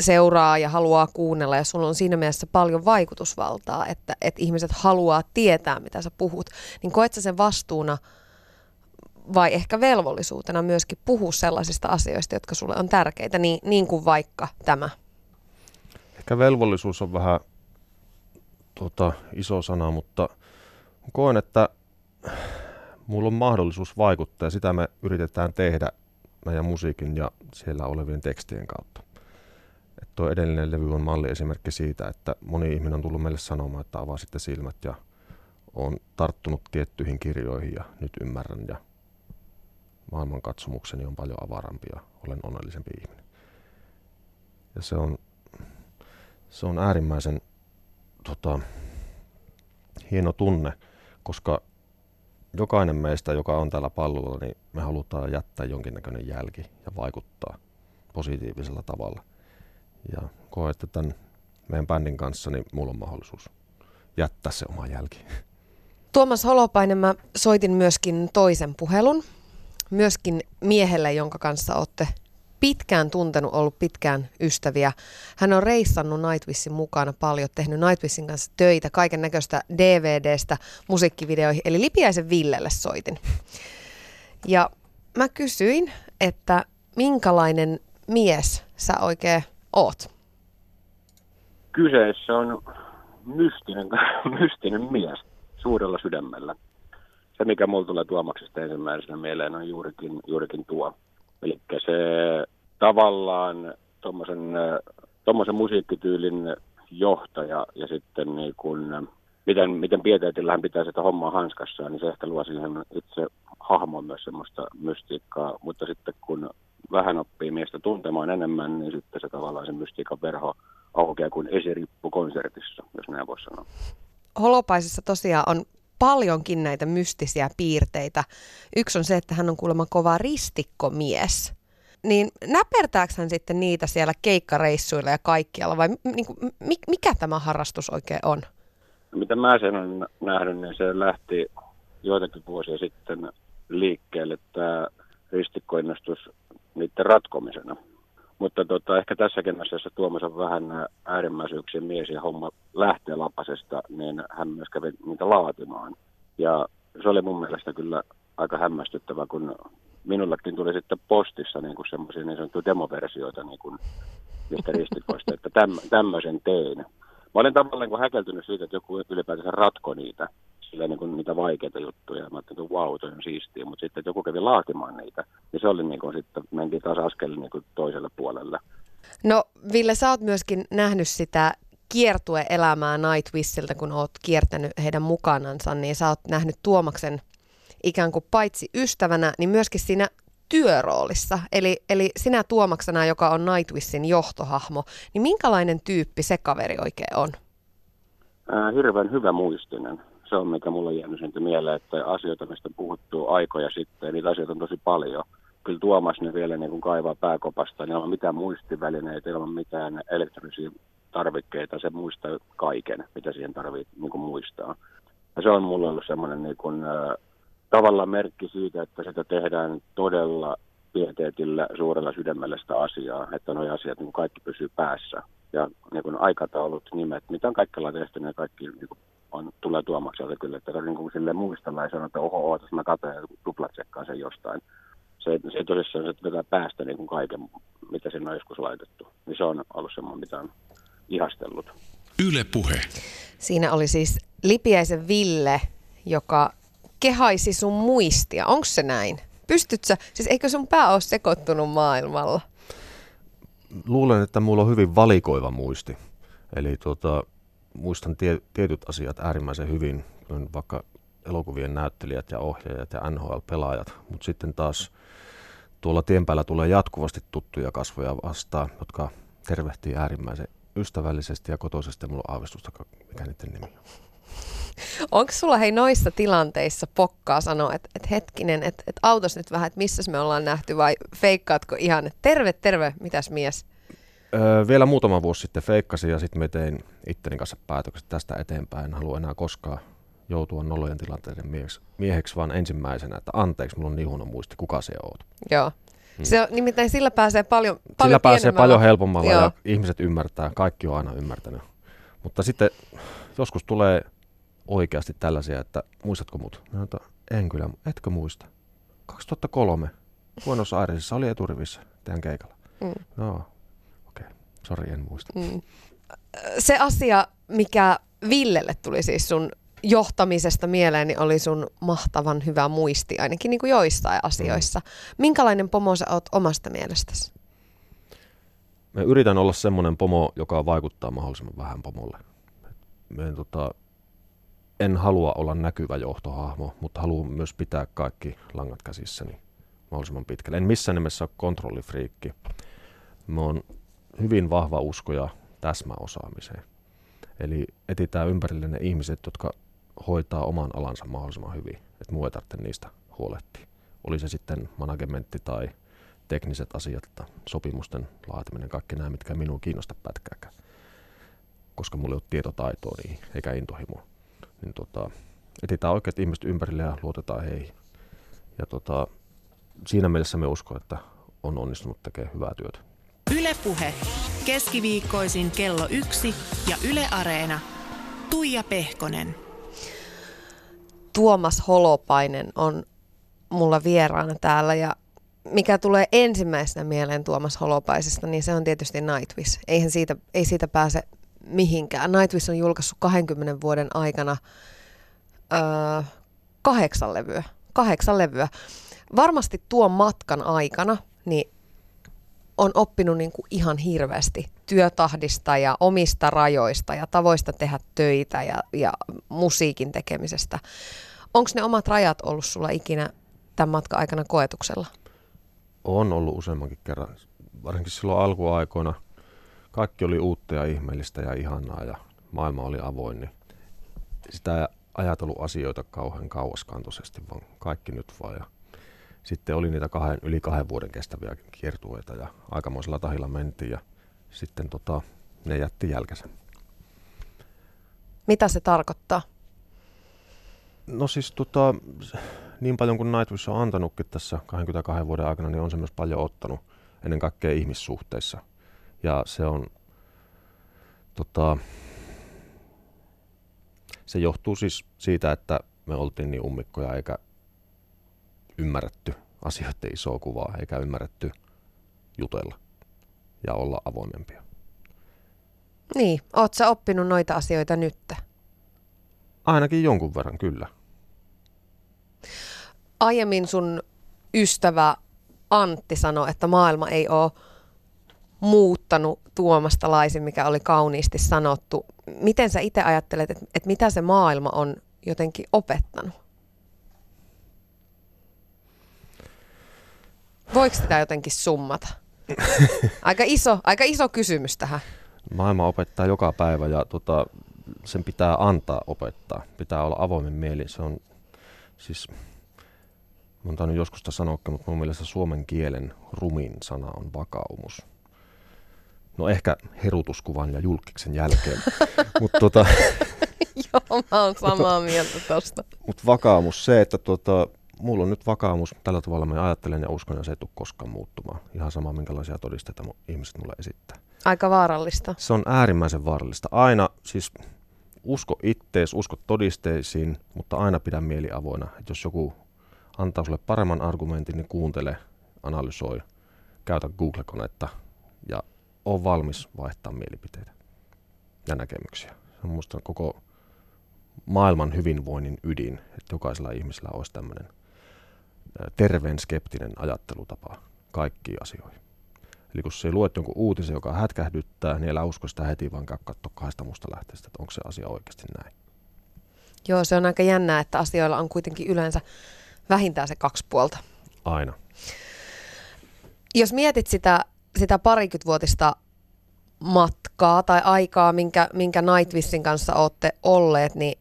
seuraa ja haluaa kuunnella ja sulla on siinä mielessä paljon vaikutusvaltaa, että, että ihmiset haluaa tietää, mitä sä puhut, niin koet sä sen vastuuna – vai ehkä velvollisuutena myöskin puhua sellaisista asioista, jotka sulle on tärkeitä, niin, niin kuin vaikka tämä? Ehkä velvollisuus on vähän tota, iso sana, mutta koen, että mulla on mahdollisuus vaikuttaa ja sitä me yritetään tehdä meidän musiikin ja siellä olevien tekstien kautta. Että tuo edellinen levy on malliesimerkki siitä, että moni ihminen on tullut meille sanomaan, että avaa sitten silmät ja on tarttunut tiettyihin kirjoihin ja nyt ymmärrän ja maailmankatsomukseni on paljon avarampi ja olen onnellisempi ihminen. Ja se on, se on äärimmäisen tota, hieno tunne, koska jokainen meistä, joka on täällä pallolla, niin me halutaan jättää jonkinnäköinen jälki ja vaikuttaa positiivisella tavalla. Ja koen, että tämän meidän bändin kanssa niin mulla on mahdollisuus jättää se oma jälki. Tuomas Holopainen, mä soitin myöskin toisen puhelun myöskin miehelle, jonka kanssa olette pitkään tuntenut, ollut pitkään ystäviä. Hän on reissannut Nightwishin mukana paljon, tehnyt Nightwishin kanssa töitä, kaiken näköistä DVDstä musiikkivideoihin, eli Lipiäisen Villelle soitin. Ja mä kysyin, että minkälainen mies sä oikein oot? Kyseessä on mystinen, *laughs* mystinen mies suurella sydämellä se, mikä mulla tulee Tuomaksesta ensimmäisenä mieleen, on juurikin, juurikin tuo. Eli se tavallaan tuommoisen musiikkityylin johtaja ja sitten niin kun, miten, miten pieteetillä hän pitää sitä hommaa hanskassa, niin se ehkä luo siihen itse hahmoon myös semmoista mystiikkaa, mutta sitten kun vähän oppii miestä tuntemaan enemmän, niin sitten se tavallaan se mystiikan verho aukeaa kuin esirippu konsertissa, jos näin voisi sanoa. Holopaisessa tosiaan on paljonkin näitä mystisiä piirteitä. Yksi on se, että hän on kuulemma kova ristikkomies. Niin näpertääkö hän sitten niitä siellä keikkareissuilla ja kaikkialla vai niin kuin, mikä tämä harrastus oikein on? Mitä mä sen on nähnyt, niin se lähti joitakin vuosia sitten liikkeelle tämä ristikkoinnostus niiden ratkomisena. Mutta tota, ehkä tässäkin asiassa Tuomas on vähän äärimmäisyyksien mies ja homma lähtee lapasesta, niin hän myös kävi niitä laatimaan. Ja se oli mun mielestä kyllä aika hämmästyttävä, kun minullekin tuli sitten postissa niin kuin semmoisia niin sanottuja demoversioita niin kuin niistä ristikoista, että täm, tämmöisen tein. Mä olin tavallaan niin häkeltynyt siitä, että joku ylipäätänsä ratko niitä sillä niin kuin niitä vaikeita juttuja. Mä ajattelin, että vau, toi on siistiä. Mutta sitten, joku kävi laatimaan niitä, niin se oli niin kuin sitten, mentiin taas askel niin kuin toiselle puolelle. No Ville, sä oot myöskin nähnyt sitä kiertueelämää Nightwissiltä, kun oot kiertänyt heidän mukanansa, niin sä oot nähnyt Tuomaksen ikään kuin paitsi ystävänä, niin myöskin siinä työroolissa. Eli, eli sinä Tuomaksena, joka on Nightwissin johtohahmo, niin minkälainen tyyppi se kaveri oikein on? Ää, hirveän hyvä muistinen. Se on mikä mulla on jäänyt sen mieleen, että asioita, mistä puhuttu aikoja sitten, niitä asioita on tosi paljon. Kyllä Tuomas ne vielä niin kuin kaivaa pääkopasta, niin ilman mitään muistivälineitä, ilman mitään elektronisia tarvikkeita, se muistaa kaiken, mitä siihen tarvitsee niin muistaa. Ja se on mulla ollut semmoinen niin kuin, tavallaan merkki siitä, että sitä tehdään todella pieteetillä suurella sydämellä sitä asiaa, että nuo asiat niin kaikki pysyy päässä. Ja niin kuin aikataulut, nimet, mitä on kaikilla tehty, ne kaikki niin kuin on, tulee tuomakselta kyllä, että niin kuin sille muistella ja sanoa, että oho, oho tässä mä katsoin ja tuplatsekkaan sen jostain. Se, se tosissaan se vetää päästä niin kuin kaiken, mitä sinne on joskus laitettu. Niin se on ollut semmoinen, mitä on ihastellut. Yle Puhe. Siinä oli siis Lipiäisen Ville, joka kehaisi sun muistia. Onko se näin? Pystytkö siis eikö sun pää ole sekoittunut maailmalla? Luulen, että mulla on hyvin valikoiva muisti. Eli tota, muistan tie, tietyt asiat äärimmäisen hyvin, vaikka elokuvien näyttelijät ja ohjaajat ja NHL-pelaajat, mutta sitten taas tuolla tien päällä tulee jatkuvasti tuttuja kasvoja vastaan, jotka tervehtii äärimmäisen ystävällisesti ja kotoisesti mulla on aavistusta, mikä niiden nimi on. Onko sulla hei noissa tilanteissa pokkaa sanoa, että et hetkinen, että et autos nyt vähän, että missä me ollaan nähty vai feikkaatko ihan, että terve, terve, mitäs mies? Öö, vielä muutama vuosi sitten feikkasin ja sitten me tein itteni kanssa päätökset tästä eteenpäin. En halua enää koskaan joutua nolojen tilanteiden mieheksi, mieheksi, vaan ensimmäisenä, että anteeksi, mulla on niin huono muisti, kuka se oot. Joo. Hmm. Se on, nimittäin sillä pääsee paljon, paljon Sillä pääsee paljon helpommalla Joo. ja ihmiset ymmärtää, kaikki on aina ymmärtänyt. Mutta sitten joskus tulee oikeasti tällaisia, että muistatko mut? Mä en kyllä, etkö muista? 2003 Buenos Airesissa oli eturivissä teidän keikalla. Mm. No. Sori, en muista. Mm. Se asia, mikä Villelle tuli siis sun johtamisesta mieleen, niin oli sun mahtavan hyvä muisti, ainakin niin kuin asioissa. Mm. Minkälainen pomo sä oot omasta mielestäsi? Mä yritän olla semmoinen pomo, joka vaikuttaa mahdollisimman vähän pomolle. Me, tota, en halua olla näkyvä johtohahmo, mutta haluan myös pitää kaikki langat käsissäni mahdollisimman pitkälle. En missään nimessä ole kontrollifriikki. Mä oon hyvin vahva uskoja täsmäosaamiseen. Eli etitään ympärille ne ihmiset, jotka hoitaa oman alansa mahdollisimman hyvin. Että muu ei tarvitse niistä huolehtia. Oli se sitten managementti tai tekniset asiat, sopimusten laatiminen, kaikki nämä, mitkä minua kiinnosta pätkääkään. Koska mulla ei ole tietotaitoa niihin, eikä intohimoa niin tota, etsitään oikeat ihmiset ympärille ja luotetaan heihin. Ja tota, siinä mielessä me uskon, että on onnistunut tekemään hyvää työtä. Ylepuhe keskiviikkoisin kello yksi ja Yle Areena. Tuija Pehkonen. Tuomas Holopainen on mulla vieraana täällä ja mikä tulee ensimmäisenä mieleen Tuomas Holopaisesta, niin se on tietysti Nightwish. Eihän siitä, ei siitä pääse mihinkään. Nightwish on julkaissut 20 vuoden aikana öö, kahdeksan levyä. Kahdeksan levyä. Varmasti tuon matkan aikana niin on oppinut niin kuin ihan hirveästi työtahdista ja omista rajoista ja tavoista tehdä töitä ja, ja musiikin tekemisestä. Onko ne omat rajat ollut sulla ikinä tämän matkan aikana koetuksella? On ollut useammankin kerran. Varsinkin silloin alkuaikoina kaikki oli uutta ja ihmeellistä ja ihanaa ja maailma oli avoin, niin sitä ajatellut asioita kauhean kauaskantoisesti, vaan kaikki nyt vaan. Ja sitten oli niitä kahden, yli kahden vuoden kestäviä kiertueita ja aikamoisella tahilla mentiin ja sitten tota, ne jätti jälkensä. Mitä se tarkoittaa? No siis tota, niin paljon kuin Nightwish on antanutkin tässä 22 vuoden aikana, niin on se myös paljon ottanut ennen kaikkea ihmissuhteissa – ja se on, tota, se johtuu siis siitä, että me oltiin niin ummikkoja eikä ymmärretty asioiden isoa kuvaa, eikä ymmärretty jutella ja olla avoimempia. Niin, oot sä oppinut noita asioita nyt? Ainakin jonkun verran, kyllä. Aiemmin sun ystävä Antti sanoi, että maailma ei ole muuttanut Tuomasta laisin, mikä oli kauniisti sanottu. Miten sä itse ajattelet, että, että mitä se maailma on jotenkin opettanut? Voiko sitä jotenkin summata? *laughs* Aika iso, aika iso kysymys tähän. Maailma opettaa joka päivä ja tota, sen pitää antaa opettaa. Pitää olla avoimen mieli. Se on siis, mä oon joskus sitä sanoa, mutta mun mielestä suomen kielen rumin sana on vakaumus. No ehkä herutuskuvan ja julkiksen jälkeen. *laughs* mutta tota, Joo, mä oon samaa mieltä tosta. Mutta vakaumus, se, että tota, mulla on nyt vakaumus, tällä tavalla mä ajattelen ja uskon, ja se ei tule koskaan muuttumaan. Ihan sama, minkälaisia todisteita ihmiset mulle esittää. Aika vaarallista. Se on äärimmäisen vaarallista. Aina, siis usko ittees, usko todisteisiin, mutta aina pidä mieli avoinna. Et jos joku antaa sulle paremman argumentin, niin kuuntele, analysoi, käytä Google-konetta ja on valmis vaihtaa mielipiteitä ja näkemyksiä. Se on minusta koko maailman hyvinvoinnin ydin, että jokaisella ihmisellä olisi tämmöinen terveen skeptinen ajattelutapa kaikkiin asioihin. Eli kun se luet jonkun uutisen, joka hätkähdyttää, niin älä usko sitä heti, vaan käy katsoa kahdesta muusta lähteestä, että onko se asia oikeasti näin. Joo, se on aika jännää, että asioilla on kuitenkin yleensä vähintään se kaksi puolta. Aina. Jos mietit sitä, sitä parikymmentävuotista matkaa tai aikaa, minkä, minkä Nightwishin kanssa olette olleet, niin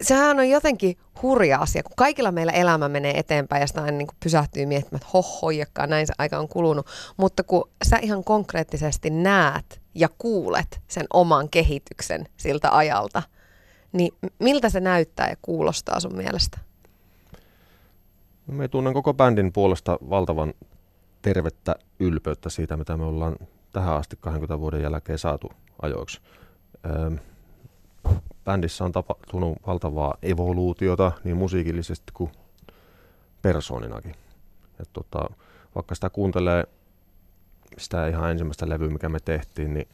sehän on jotenkin hurja asia, kun kaikilla meillä elämä menee eteenpäin ja sitä aina niin pysähtyy miettimään, että hohojakkaan, näin se aika on kulunut. Mutta kun sä ihan konkreettisesti näet ja kuulet sen oman kehityksen siltä ajalta, niin miltä se näyttää ja kuulostaa sun mielestä? Me tunnen koko bändin puolesta valtavan tervettä ylpeyttä siitä, mitä me ollaan tähän asti 20 vuoden jälkeen saatu ajoiksi. Öö, bändissä on tapahtunut valtavaa evoluutiota niin musiikillisesti kuin persooninakin. Et tota, vaikka sitä kuuntelee sitä ihan ensimmäistä levyä, mikä me tehtiin, niin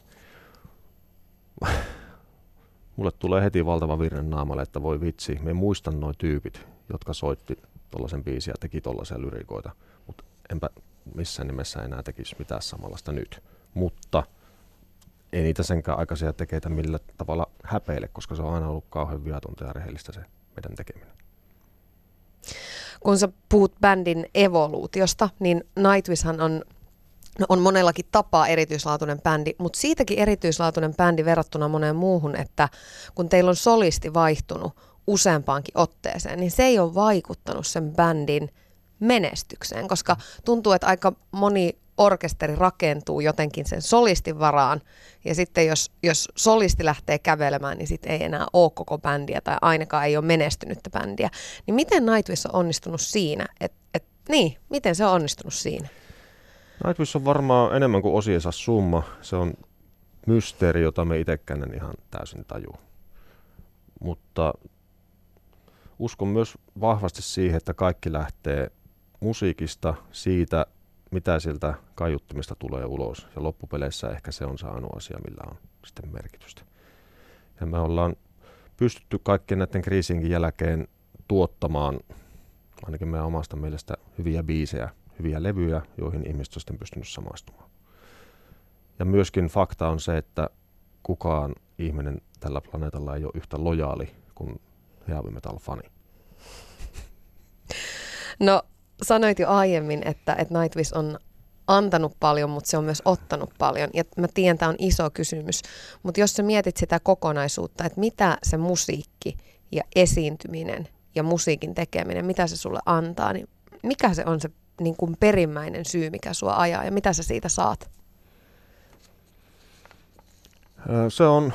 *laughs* mulle tulee heti valtava virne naamalle, että voi vitsi, me muistan noin tyypit, jotka soitti tuollaisen biisiä ja teki tuollaisia lyrikoita, mutta enpä missään nimessä enää tekisi mitään samanlaista nyt. Mutta ei niitä senkään aikaisia tekeitä millä tavalla häpeile, koska se on aina ollut kauhean viatonta ja rehellistä se meidän tekeminen. Kun sä puhut bändin evoluutiosta, niin Nightwishhan on, no on monellakin tapaa erityislaatuinen bändi, mutta siitäkin erityislaatuinen bändi verrattuna moneen muuhun, että kun teillä on solisti vaihtunut useampaankin otteeseen, niin se ei ole vaikuttanut sen bändin menestykseen, koska tuntuu, että aika moni orkesteri rakentuu jotenkin sen solistin varaan. Ja sitten jos, jos solisti lähtee kävelemään, niin sitten ei enää ole koko bändiä tai ainakaan ei ole menestynyttä bändiä. Niin miten Nightwish on onnistunut siinä? Et, et, niin, miten se on onnistunut siinä? Nightwish on varmaan enemmän kuin osiensa summa. Se on mysteeri, jota me itsekään en ihan täysin taju. Mutta uskon myös vahvasti siihen, että kaikki lähtee musiikista, siitä, mitä sieltä kaiuttimista tulee ulos. Ja loppupeleissä ehkä se on se ainoa asia, millä on sitten merkitystä. Ja me ollaan pystytty kaikkien näiden kriisinkin jälkeen tuottamaan ainakin meidän omasta mielestä hyviä biisejä, hyviä levyjä, joihin ihmiset on sitten pystynyt samaistumaan. Ja myöskin fakta on se, että kukaan ihminen tällä planeetalla ei ole yhtä lojaali kuin heavy metal fani. No sanoit jo aiemmin, että, että Nightwish on antanut paljon, mutta se on myös ottanut paljon. Ja mä tiedän, tämä on iso kysymys. Mutta jos sä mietit sitä kokonaisuutta, että mitä se musiikki ja esiintyminen ja musiikin tekeminen, mitä se sulle antaa, niin mikä se on se niin kuin perimmäinen syy, mikä sua ajaa ja mitä sä siitä saat? Se on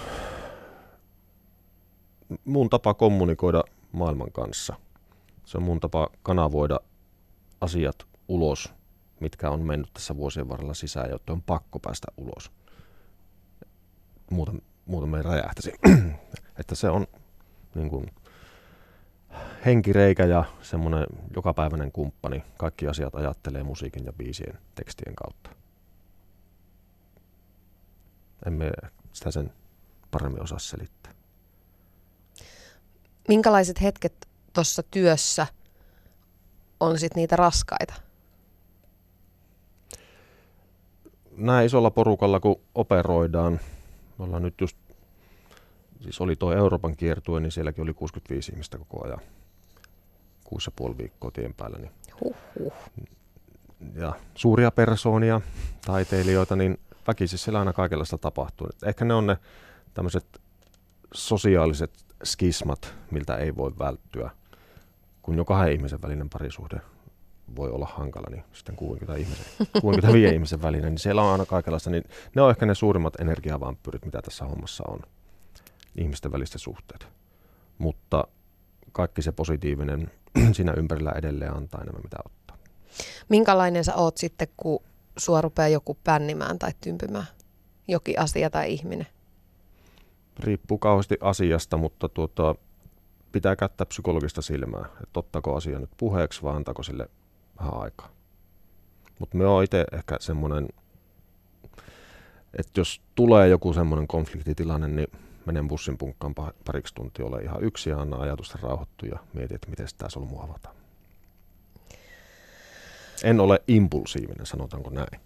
mun tapa kommunikoida maailman kanssa. Se on mun tapa kanavoida asiat ulos, mitkä on mennyt tässä vuosien varrella sisään, jotta on pakko päästä ulos. Muuten, muuten me räjähtäisi. *clears throat* että se on niin kuin, henkireikä ja semmoinen jokapäiväinen kumppani. Kaikki asiat ajattelee musiikin ja biisien tekstien kautta. Emme sitä sen paremmin osaa selittää. Minkälaiset hetket tuossa työssä – on sitten niitä raskaita? näin isolla porukalla, kun operoidaan, me ollaan nyt just, siis oli tuo Euroopan kiertue, niin sielläkin oli 65 ihmistä koko ajan. 6,5 viikkoa tien päällä. Niin. Huhhuh. Ja suuria persoonia, taiteilijoita, niin väkisin siellä aina kaikenlaista tapahtuu. Et ehkä ne on ne tämmöiset sosiaaliset skismat, miltä ei voi välttyä. Kun jo kahden ihmisen välinen parisuhde voi olla hankala, niin sitten 60 ihmisen, 65 *laughs* ihmisen välinen, niin siellä on aina kaikenlaista. Niin ne on ehkä ne suurimmat energiavampyrit, mitä tässä hommassa on. Ihmisten välistä suhteet. Mutta kaikki se positiivinen *clears throat* siinä ympärillä edelleen antaa enemmän mitä ottaa. Minkälainen sä oot sitten, kun sua rupeaa joku pännimään tai tympymään? Jokin asia tai ihminen? Riippuu kauheasti asiasta, mutta tuota, pitää käyttää psykologista silmää, että ottaako asia nyt puheeksi vai antaako sille vähän aikaa. Mutta me on itse ehkä semmoinen, että jos tulee joku semmoinen konfliktitilanne, niin menen bussin punkkaan pariksi tuntia, ole ihan yksi ja anna ajatusta rauhoittu ja mieti, että miten tämä solmu avata. En ole impulsiivinen, sanotaanko näin.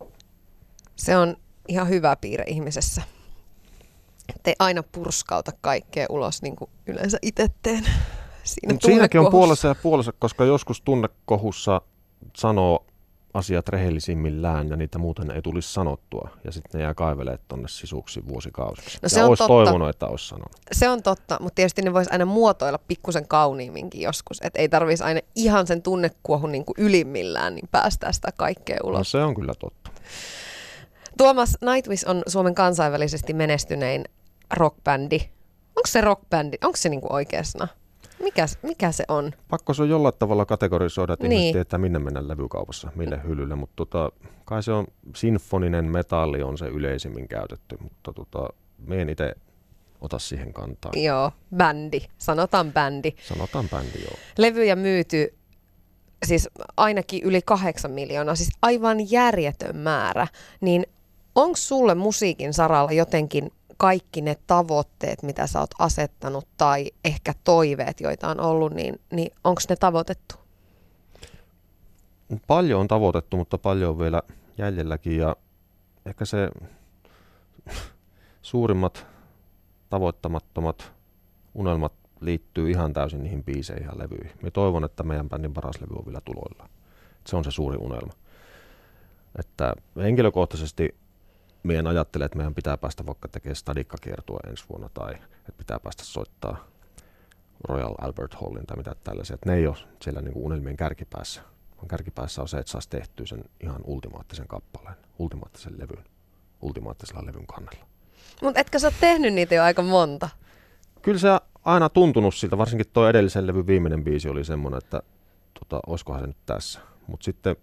Se on ihan hyvä piirre ihmisessä. Te aina purskauta kaikkea ulos niin kuin yleensä itse teen. Siinä siinäkin on puolessa ja puolessa, koska joskus tunnekohussa sanoo asiat rehellisimmillään ja niitä muuten ei tulisi sanottua. Ja sitten ne jää kaivelemaan tuonne sisuksi vuosikausiksi. No se ja on olisi totta. toivonut, että olisi sanonut. Se on totta, mutta tietysti ne voisi aina muotoilla pikkusen kauniimminkin joskus. Että ei tarvitsisi aina ihan sen tunnekuohun niin kuin ylimmillään niin päästää sitä kaikkea ulos. No se on kyllä totta. Tuomas Nightwish on Suomen kansainvälisesti menestynein rockbändi. Onko se rockbändi, onko se niin kuin oikeastaan? Mikä, mikä se on? Pakko se on jollain tavalla kategorisoida, että niin. ihmiset tietää minne mennä levykaupassa, mille hyllylle, mutta tota, kai se on sinfoninen metalli on se yleisimmin käytetty, mutta tota, me en itse ota siihen kantaa. Joo, bändi. Sanotaan bändi. Sanotaan bändi, joo. Levyjä myyty siis ainakin yli kahdeksan miljoonaa, siis aivan järjetön määrä. Niin onko sulle musiikin saralla jotenkin kaikki ne tavoitteet, mitä sä oot asettanut tai ehkä toiveet, joita on ollut, niin, niin onko ne tavoitettu? Paljon on tavoitettu, mutta paljon on vielä jäljelläkin ja ehkä se suurimmat tavoittamattomat unelmat liittyy ihan täysin niihin biiseihin ja levyihin. Me toivon, että meidän bändin paras levy on vielä tuloilla. Se on se suuri unelma. Että henkilökohtaisesti meidän ajattelee, että meidän pitää päästä vaikka tekemään stadikkakiertua ensi vuonna tai että pitää päästä soittaa Royal Albert Hallin tai mitä tällaisia. Että ne ei ole siellä niin kuin unelmien kärkipäässä. Vaan kärkipäässä on se, että saisi tehtyä sen ihan ultimaattisen kappaleen, ultimaattisen levyn, ultimaattisella levyn kannella. Mutta etkö sä ole tehnyt niitä jo aika monta? Kyllä se aina tuntunut siltä, varsinkin tuo edellisen levyn viimeinen biisi oli semmoinen, että tota, olisikohan se nyt tässä. Mutta sitten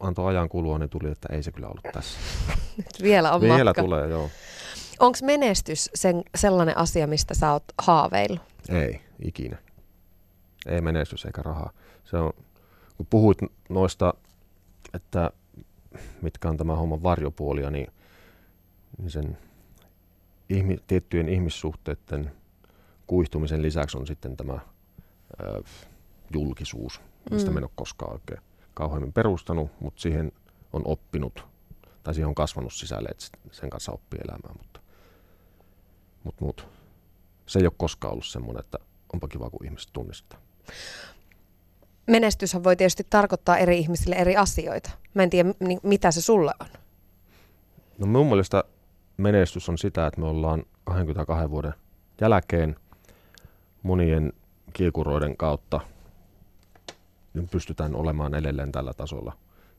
antoi ajan kulua, niin tuli, että ei se kyllä ollut tässä. *laughs* Nyt vielä on Vielä matka. tulee, joo. Onko menestys sen, sellainen asia, mistä sä oot haaveillut? Ei, ikinä. Ei menestys eikä rahaa. Se on, kun puhuit noista, että mitkä on tämä homman varjopuolia, niin, niin sen ihmi, tiettyjen ihmissuhteiden kuihtumisen lisäksi on sitten tämä ö, julkisuus, mistä mm. me en ole koskaan oikein kauheammin perustanut, mutta siihen on oppinut, tai siihen on kasvanut sisälle, että sen kanssa oppii elämään, mutta, mutta, mutta se ei ole koskaan ollut semmoinen, että onpa kiva, kun ihmiset tunnistaa. Menestyshän voi tietysti tarkoittaa eri ihmisille eri asioita. Mä en tiedä, mitä se sulle on. No mun mielestä menestys on sitä, että me ollaan 22 vuoden jälkeen monien kiekuroiden kautta niin pystytään olemaan edelleen tällä tasolla.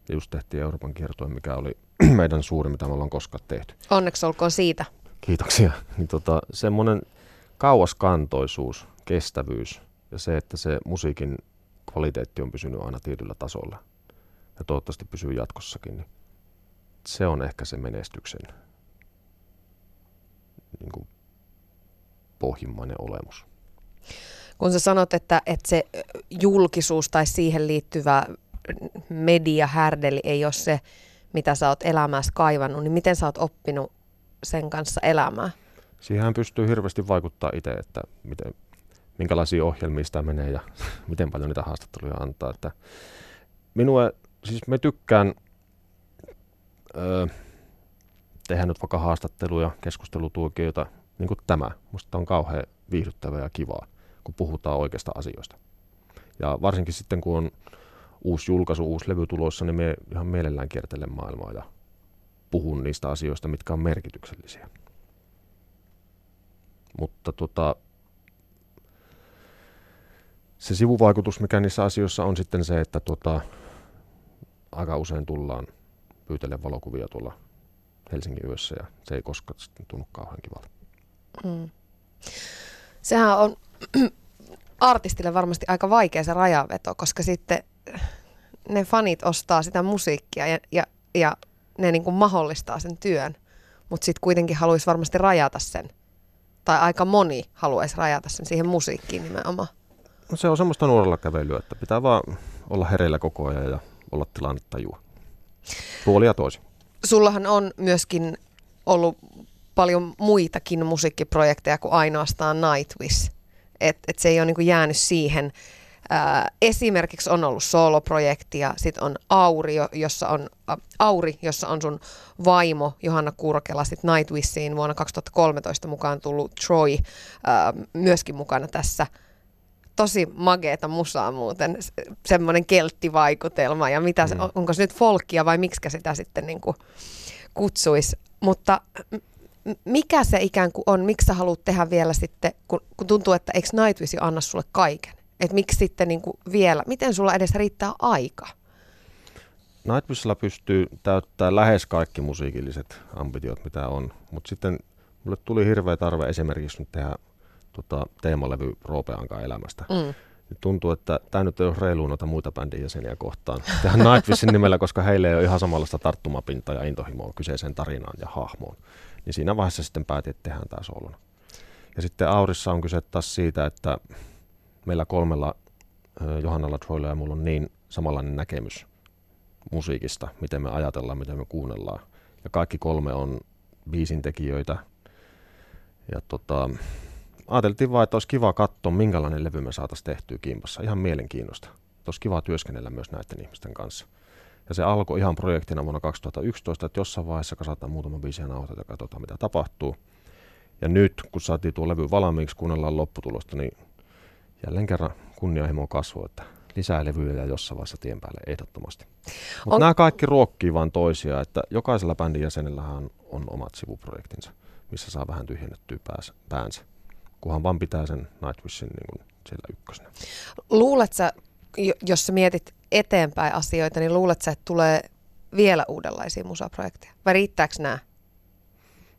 Ja just tehtiin Euroopan kiertue, mikä oli *clears throat* meidän suuri, mitä me ollaan koskaan tehty. Onneksi olkoon siitä. Kiitoksia. *laughs* Niin tota, semmoinen kauaskantoisuus, kestävyys ja se, että se musiikin kvaliteetti on pysynyt aina tietyllä tasolla ja toivottavasti pysyy jatkossakin, niin se on ehkä se menestyksen niin kuin pohjimmainen olemus kun sä sanot, että, että se julkisuus tai siihen liittyvä mediahärdeli ei ole se, mitä sä oot elämässä kaivannut, niin miten sä oot oppinut sen kanssa elämään? Siihen pystyy hirveästi vaikuttaa itse, että miten, minkälaisia ohjelmia sitä menee ja *laughs* miten paljon niitä haastatteluja antaa. Että minua, siis me tykkään, öö, tehdään nyt vaikka haastatteluja, keskustelutuokioita, niin kuin tämä. Musta on kauhean viihdyttävää ja kivaa, kun puhutaan oikeasta asioista. Ja varsinkin sitten, kun on uusi julkaisu, uusi levy tulossa, niin me ihan mielellään kiertelen maailmaa ja puhun niistä asioista, mitkä on merkityksellisiä. Mutta tota, se sivuvaikutus, mikä niissä asioissa on sitten se, että tota, aika usein tullaan pyytellen valokuvia tuolla Helsingin yössä ja se ei koskaan tunnu kauhean kivalta. Mm. Sehän on artistille varmasti aika vaikea se rajaveto, koska sitten ne fanit ostaa sitä musiikkia ja, ja, ja ne niin kuin mahdollistaa sen työn, mutta sitten kuitenkin haluaisi varmasti rajata sen. Tai aika moni haluaisi rajata sen siihen musiikkiin nimenomaan. No se on semmoista nuorella kävelyä, että pitää vaan olla hereillä koko ajan ja olla tilannetajua. Puoli ja toisin. Sullahan on myöskin ollut paljon muitakin musiikkiprojekteja kuin ainoastaan Nightwish. Että et se ei ole niinku jäänyt siihen. Ää, esimerkiksi on ollut soloprojektia, sitten on Auri, jossa on, ä, Auri, jossa on sun vaimo Johanna Kurkela, sitten Nightwishiin vuonna 2013 mukaan tullut Troy ää, myöskin mukana tässä – tosi mageeta musaa muuten, semmoinen kelttivaikutelma ja mitä se, mm. onko se nyt folkia vai miksi sitä sitten niin kuin kutsuisi. Mutta mikä se ikään kuin on, miksi sä haluat tehdä vielä sitten, kun, kun tuntuu, että eikö Nightwish anna sulle kaiken? Että miksi sitten niin kuin vielä, miten sulla edes riittää aika? Nightwishilla pystyy täyttämään lähes kaikki musiikilliset ambitiot, mitä on, mutta sitten mulle tuli hirveä tarve esimerkiksi nyt tehdä tota, teemalevy Roopeankaan elämästä. Mm. Nyt tuntuu, että tämä nyt ei ole reilu noita muita bändin jäseniä kohtaan. *laughs* Tähän Nightwishin nimellä, koska heille ei ole ihan samanlaista tarttumapintaa ja intohimoa kyseiseen tarinaan ja hahmoon. Niin siinä vaiheessa sitten päätin, että tehdään tämä soluna. Ja sitten Aurissa on kyse taas siitä, että meillä kolmella Johannalla, Troilla ja mulla on niin samanlainen näkemys musiikista, miten me ajatellaan, miten me kuunnellaan. Ja kaikki kolme on biisintekijöitä. Ja tota, ajateltiin vaan, että olisi kiva katsoa, minkälainen levy me saataisiin tehtyä kimpassa. Ihan mielenkiinnosta. Olisi kiva työskennellä myös näiden ihmisten kanssa. Ja se alkoi ihan projektina vuonna 2011, että jossain vaiheessa kasataan muutama biisi ja nauhoitetaan ja katsotaan, mitä tapahtuu. Ja nyt, kun saatiin tuo levy valmiiksi, kuunnellaan lopputulosta, niin jälleen kerran kunnianhimo kasvoi, että lisää levyjä ja jossain vaiheessa tien päälle ehdottomasti. Mutta on... nämä kaikki ruokkii vaan toisia, että jokaisella bändin jäsenellähän on omat sivuprojektinsa, missä saa vähän tyhjennettyä päänsä kunhan vaan pitää sen Nightwishin niin kuin siellä ykkösenä. Luulet sä, jos sä mietit eteenpäin asioita, niin luulet sä, että tulee vielä uudenlaisia musaprojekteja? Vai riittääkö nämä?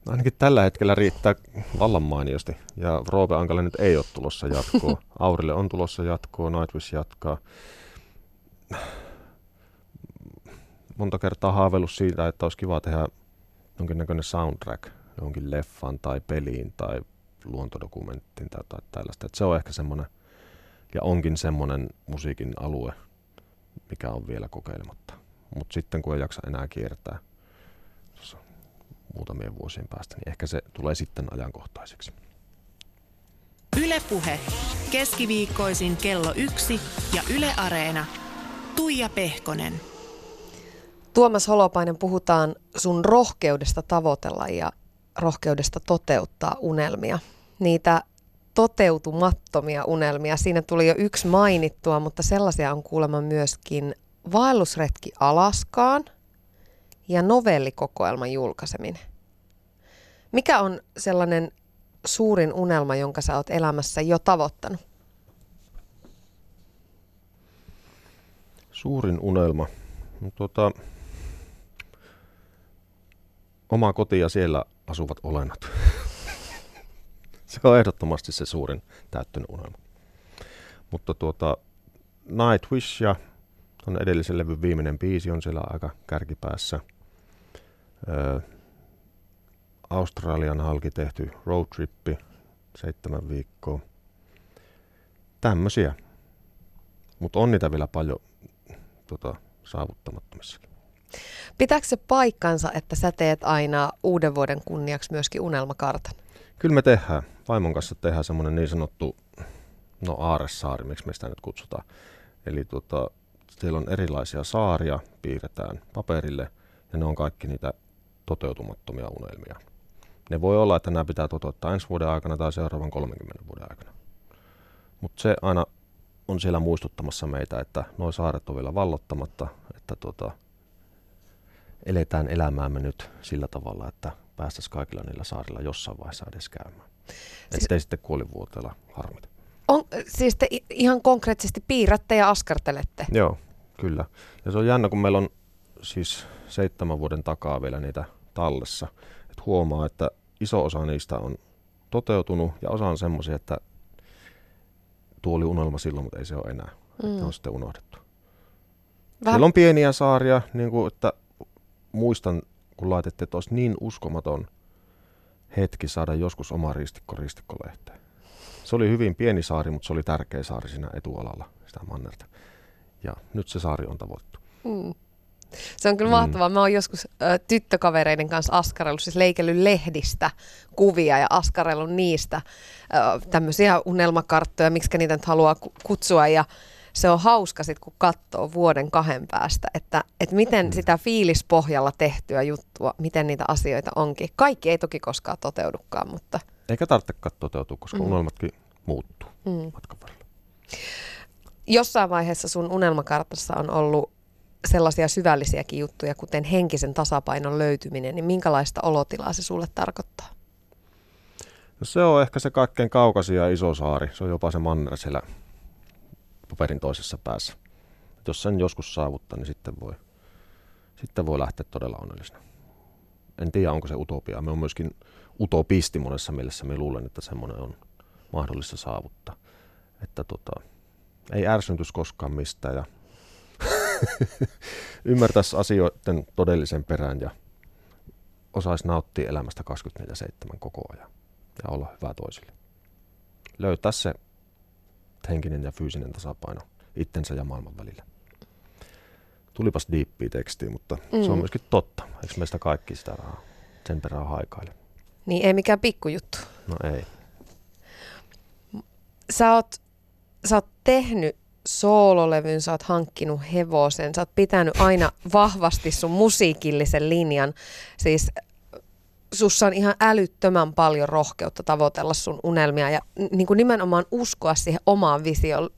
No ainakin tällä hetkellä riittää vallan mainiosti. Ja Roope Ankalle nyt ei ole tulossa jatkoa. *laughs* Aurille on tulossa jatkoa, Nightwish jatkaa. Monta kertaa haaveillut siitä, että olisi kiva tehdä jonkinnäköinen soundtrack johonkin leffan tai peliin tai luontodokumenttiin tai jotain tällaista. Et se on ehkä semmoinen, ja onkin semmoinen musiikin alue, mikä on vielä kokeilematta. Mutta sitten kun ei jaksa enää kiertää muutamien vuosien päästä, niin ehkä se tulee sitten ajankohtaiseksi. Ylepuhe keskiviikkoisin kello yksi ja Yle Areena. Tuija Pehkonen. Tuomas Holopainen, puhutaan sun rohkeudesta tavoitella ja rohkeudesta toteuttaa unelmia. Niitä toteutumattomia unelmia. Siinä tuli jo yksi mainittua, mutta sellaisia on kuulemma myöskin vaellusretki Alaskaan ja novellikokoelman julkaiseminen. Mikä on sellainen suurin unelma, jonka sä oot elämässä jo tavoittanut? Suurin unelma? No, tuota, oma koti ja siellä asuvat olennot. Se on ehdottomasti se suurin täyttynyt unelma. Mutta tuota, Nightwish ja tuon edellisen levyn viimeinen biisi on siellä aika kärkipäässä. Ö, Australian halki tehty roadtrippi, seitsemän viikkoa. Tämmöisiä. Mutta on niitä vielä paljon tota, saavuttamattomissakin. Pitääkö se paikkansa, että sä teet aina uuden vuoden kunniaksi myöskin unelmakartan? Kyllä me tehdään. Vaimon kanssa tehdään semmoinen niin sanottu, no aaressaari, miksi me sitä nyt kutsutaan. Eli tota, siellä on erilaisia saaria, piirretään paperille ja ne on kaikki niitä toteutumattomia unelmia. Ne voi olla, että nämä pitää toteuttaa ensi vuoden aikana tai seuraavan 30 vuoden aikana. Mutta se aina on siellä muistuttamassa meitä, että nuo saaret on vielä vallottamatta, että tota, eletään elämäämme nyt sillä tavalla, että päästäisiin kaikilla niillä saarilla jossain vaiheessa edes käymään. Siis, Ettei sitten kuolivuoteella harmita. On, siis te ihan konkreettisesti piirrätte ja askartelette? Joo, kyllä. Ja se on jännä, kun meillä on siis seitsemän vuoden takaa vielä niitä tallessa. Että huomaa, että iso osa niistä on toteutunut ja osa on semmoisia, että tuo oli unelma silloin, mutta ei se ole enää. Mm. Että on sitten unohdettu. Vähän... Siellä on pieniä saaria, niin kuin, että muistan, kun laitettiin, että olisi niin uskomaton hetki saada joskus oma ristikko ristikkolehteen. Se oli hyvin pieni saari, mutta se oli tärkeä saari siinä etualalla, sitä mannerta. Ja nyt se saari on tavoittu. Mm. Se on kyllä mm. mahtavaa. Mä oon joskus ö, tyttökavereiden kanssa askarellut, siis leikellyt lehdistä kuvia ja askarellut niistä ö, tämmöisiä unelmakarttoja, miksi niitä nyt haluaa kutsua. Ja se on hauska sitten, kun katsoo vuoden kahden päästä, että, että miten mm. sitä fiilispohjalla tehtyä juttua, miten niitä asioita onkin. Kaikki ei toki koskaan toteudukaan, mutta... Eikä tarvitsekaan toteutua, koska mm. unelmatkin muuttuu mm. matkan varrella. Jossain vaiheessa sun unelmakartassa on ollut sellaisia syvällisiäkin juttuja, kuten henkisen tasapainon löytyminen, niin minkälaista olotilaa se sulle tarkoittaa? No se on ehkä se kaikkein kaukaisin ja iso saari. Se on jopa se manner siellä paperin toisessa päässä. Et jos sen joskus saavuttaa, niin sitten voi, sitten voi lähteä todella onnellisena. En tiedä, onko se utopia. Me on myöskin utopisti monessa mielessä. Me luulen, että semmoinen on mahdollista saavuttaa. Että tota, ei ärsyntyisi koskaan mistään ja *laughs* ymmärtäisi asioiden todellisen perään ja osaisi nauttia elämästä 24-7 koko ajan ja olla hyvä toisille. Löytää se henkinen ja fyysinen tasapaino itsensä ja maailman välillä. Tulipas diippiä tekstiä, mutta mm. se on mm. myöskin totta. Eikö meistä kaikki sitä rahaa sen perään haikaile? Niin ei mikään pikkujuttu. No ei. Sä oot, sä oot tehnyt soololevyn, sä oot hankkinut hevosen, sä oot pitänyt aina vahvasti sun musiikillisen linjan. Siis sussa on ihan älyttömän paljon rohkeutta tavoitella sun unelmia ja niin kuin nimenomaan uskoa siihen omaan visioon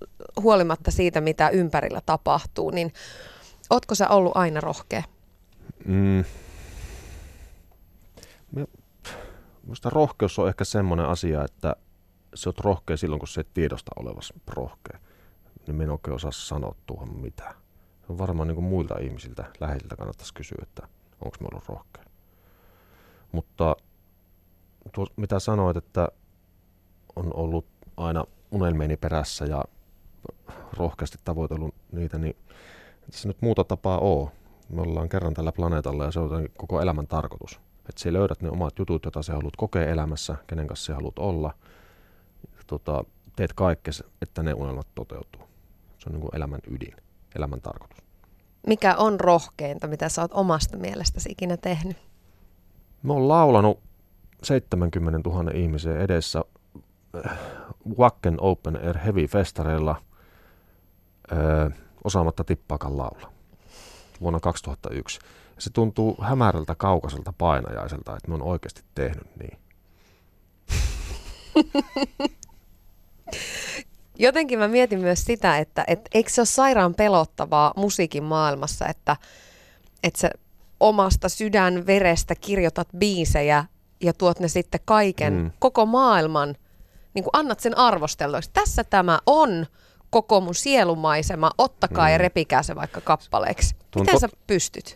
huolimatta siitä, mitä ympärillä tapahtuu, niin ootko sä ollut aina rohkea? Mm. Minusta rohkeus on ehkä semmoinen asia, että se on rohkea silloin, kun se et tiedosta olevas rohkea niin minä en oikein osaa sanoa tuohon mitään. Varmaan niin kuin muilta ihmisiltä, läheisiltä kannattaisi kysyä, että onko me ollut rohkea. Mutta tuo, mitä sanoit, että on ollut aina unelmieni perässä ja rohkeasti tavoitellut niitä, niin se nyt muuta tapaa oo. Me ollaan kerran tällä planeetalla ja se on koko elämän tarkoitus. Että sä löydät ne omat jutut, joita sä haluat kokea elämässä, kenen kanssa sä haluat olla. Tota, teet kaikkesi, että ne unelmat toteutuu. Se on niin kuin elämän ydin, elämän tarkoitus. Mikä on rohkeinta, mitä sä oot omasta mielestäsi ikinä tehnyt? Mä oon laulanut 70 000 ihmisen edessä äh, Wacken Open Air Heavy Festareilla ö, äh, osaamatta tippaakaan laula vuonna 2001. Ja se tuntuu hämärältä kaukaiselta painajaiselta, että mä oon oikeasti tehnyt niin. *laughs* Jotenkin mä mietin myös sitä, että et, eikö se ole sairaan pelottavaa musiikin maailmassa, että, että sä omasta sydän verestä kirjoitat biisejä ja tuot ne sitten kaiken, mm. koko maailman, niin kuin annat sen arvostelua. Tässä tämä on koko mun sielumaisema, ottakaa mm. ja repikää se vaikka kappaleeksi. Tuon Miten to- sä pystyt?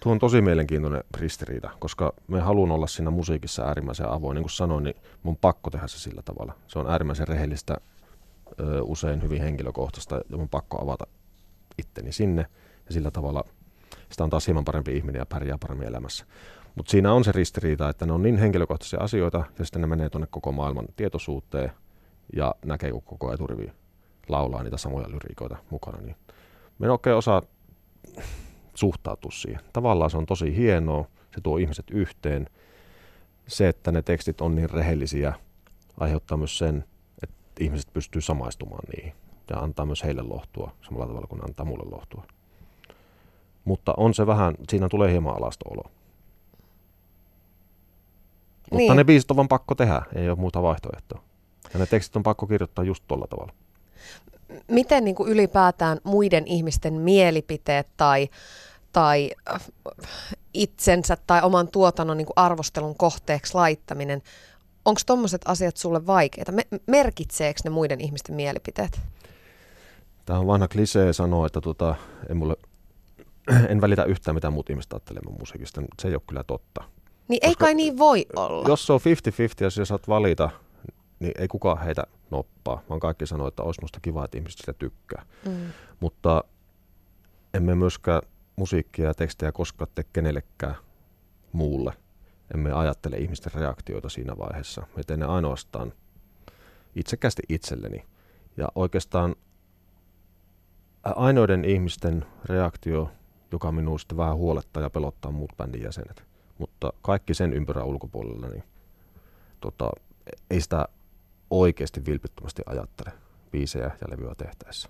Tuo on tosi mielenkiintoinen ristiriita, koska me haluan olla siinä musiikissa äärimmäisen avoin. Niin kuin sanoin, niin mun pakko tehdä se sillä tavalla. Se on äärimmäisen rehellistä ö, usein hyvin henkilökohtaista ja mun pakko avata itteni sinne ja sillä tavalla sitä on taas hieman parempi ihminen ja pärjää paremmin elämässä. Mutta siinä on se ristiriita, että ne on niin henkilökohtaisia asioita ja sitten ne menee tuonne koko maailman tietoisuuteen ja näkee, kun koko eturivi laulaa niitä samoja lyriikoita mukana. Niin me en oikein osaa suhtautua siihen. Tavallaan se on tosi hienoa, se tuo ihmiset yhteen. Se, että ne tekstit on niin rehellisiä, aiheuttaa myös sen, ihmiset pystyy samaistumaan niihin ja antaa myös heille lohtua samalla tavalla kuin antaa mulle lohtua. Mutta on se vähän, siinä tulee hieman alasto olo. Mutta Niin. ne biisit on vaan pakko tehdä, ei ole muuta vaihtoehtoa. Ja ne tekstit on pakko kirjoittaa just tuolla tavalla. Miten niin kuin ylipäätään muiden ihmisten mielipiteet tai, tai äh, itsensä tai oman tuotannon niin kuin arvostelun kohteeksi laittaminen, onko tuommoiset asiat sulle vaikeita? Me, merkitseekö ne muiden ihmisten mielipiteet? Tämä on vanha klisee sanoa, että tota, en, mulle, en välitä yhtään mitä muut ihmiset ajattelee mun musiikista. Se ei ole kyllä totta. Niin ei Koska kai niin voi olla. Jos se on 50-50 ja sä saat valita, niin ei kukaan heitä noppaa, vaan kaikki sanoo, että olisi musta kiva, että ihmiset sitä tykkää. Mm. Mutta emme myöskään musiikkia ja tekstejä koskaan tee kenellekään muulle. Emme ajattele ihmisten reaktioita siinä vaiheessa. Me teen ne ainoastaan itsekästi itselleni. Ja oikeastaan ainoiden ihmisten reaktio, joka minua sitten vähän huolettaa ja pelottaa muut bändin jäsenet. Mutta kaikki sen ympärän ulkopuolella, niin tota, ei sitä oikeasti vilpittömästi ajattele biisejä ja levyä tehtäessä.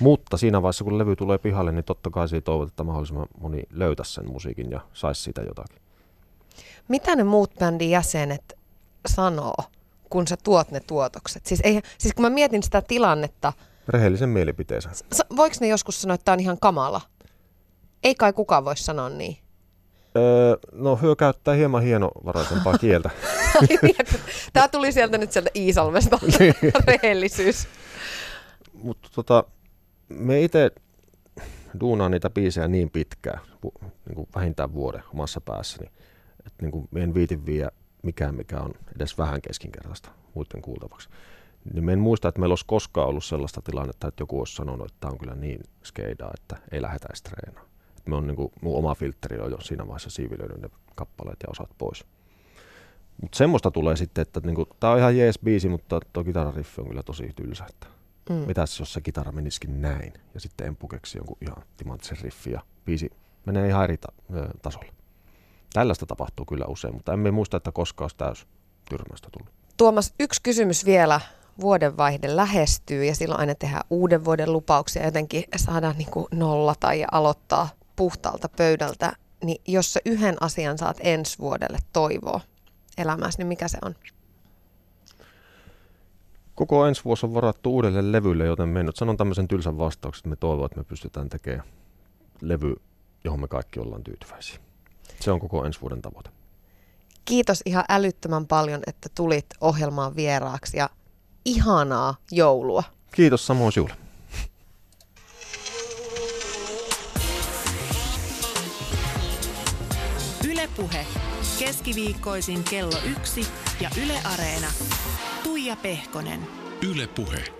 Mutta siinä vaiheessa, kun levy tulee pihalle, niin totta kai siitä toivot, että mahdollisimman moni löytäisi sen musiikin ja saisi siitä jotakin. Mitä ne muut bändin jäsenet sanoo, kun sä tuot ne tuotokset? Siis, ei, siis kun mä mietin sitä tilannetta, Rehellisen mielipiteensä. voiko ne joskus sanoa, että tämä on ihan kamala? Ei kai kukaan voi sanoa niin. Öö, no hyö käyttää hieman hienovaraisempaa *laughs* kieltä. Tämä tuli sieltä nyt sieltä Iisalmesta, *laughs* rehellisyys. Mutta tota, me itse duunaan niitä biisejä niin pitkään, niin kuin vähintään vuoden omassa päässäni, että niin kuin en viitin viedä mikään, mikä on edes vähän keskinkertaista muiden kuultavaksi. Niin me en muista, että meillä olisi koskaan ollut sellaista tilannetta, että joku olisi sanonut, että tämä on kyllä niin skeidaa, että ei lähdetä edes treenaamaan. Me on niin kuin, mun oma filtteri on jo siinä vaiheessa siivilöinyt ne kappaleet ja osat pois. Mutta semmoista tulee sitten, että niinku, tämä on ihan jees biisi, mutta tuo kitarariffi on kyllä tosi tylsä. Että Mm. mitäs jos se kitara menisikin näin ja sitten Empu keksi jonkun ihan timanttisen riffin ja biisi menee ihan eri ta- tasolle. Tällaista tapahtuu kyllä usein, mutta emme muista, että koskaan olisi täys tyrmästä tullut. Tuomas, yksi kysymys vielä. Vuodenvaihde lähestyy ja silloin aina tehdään uuden vuoden lupauksia. Jotenkin saadaan niin kuin nollata ja aloittaa puhtaalta pöydältä. Niin jos sä yhden asian saat ensi vuodelle toivoa elämässä, niin mikä se on? Koko ensi vuosi on varattu uudelle levylle, joten me nyt sanon tämmöisen tylsän vastauksen, että me toivon, että me pystytään tekemään levy, johon me kaikki ollaan tyytyväisiä. Se on koko ensi vuoden tavoite. Kiitos ihan älyttömän paljon, että tulit ohjelmaan vieraaksi ja ihanaa joulua. Kiitos samoin sinulle. Ylepuhe keskiviikkoisin kello yksi ja Yle Areena. Tuija Pehkonen. Yle Puhe.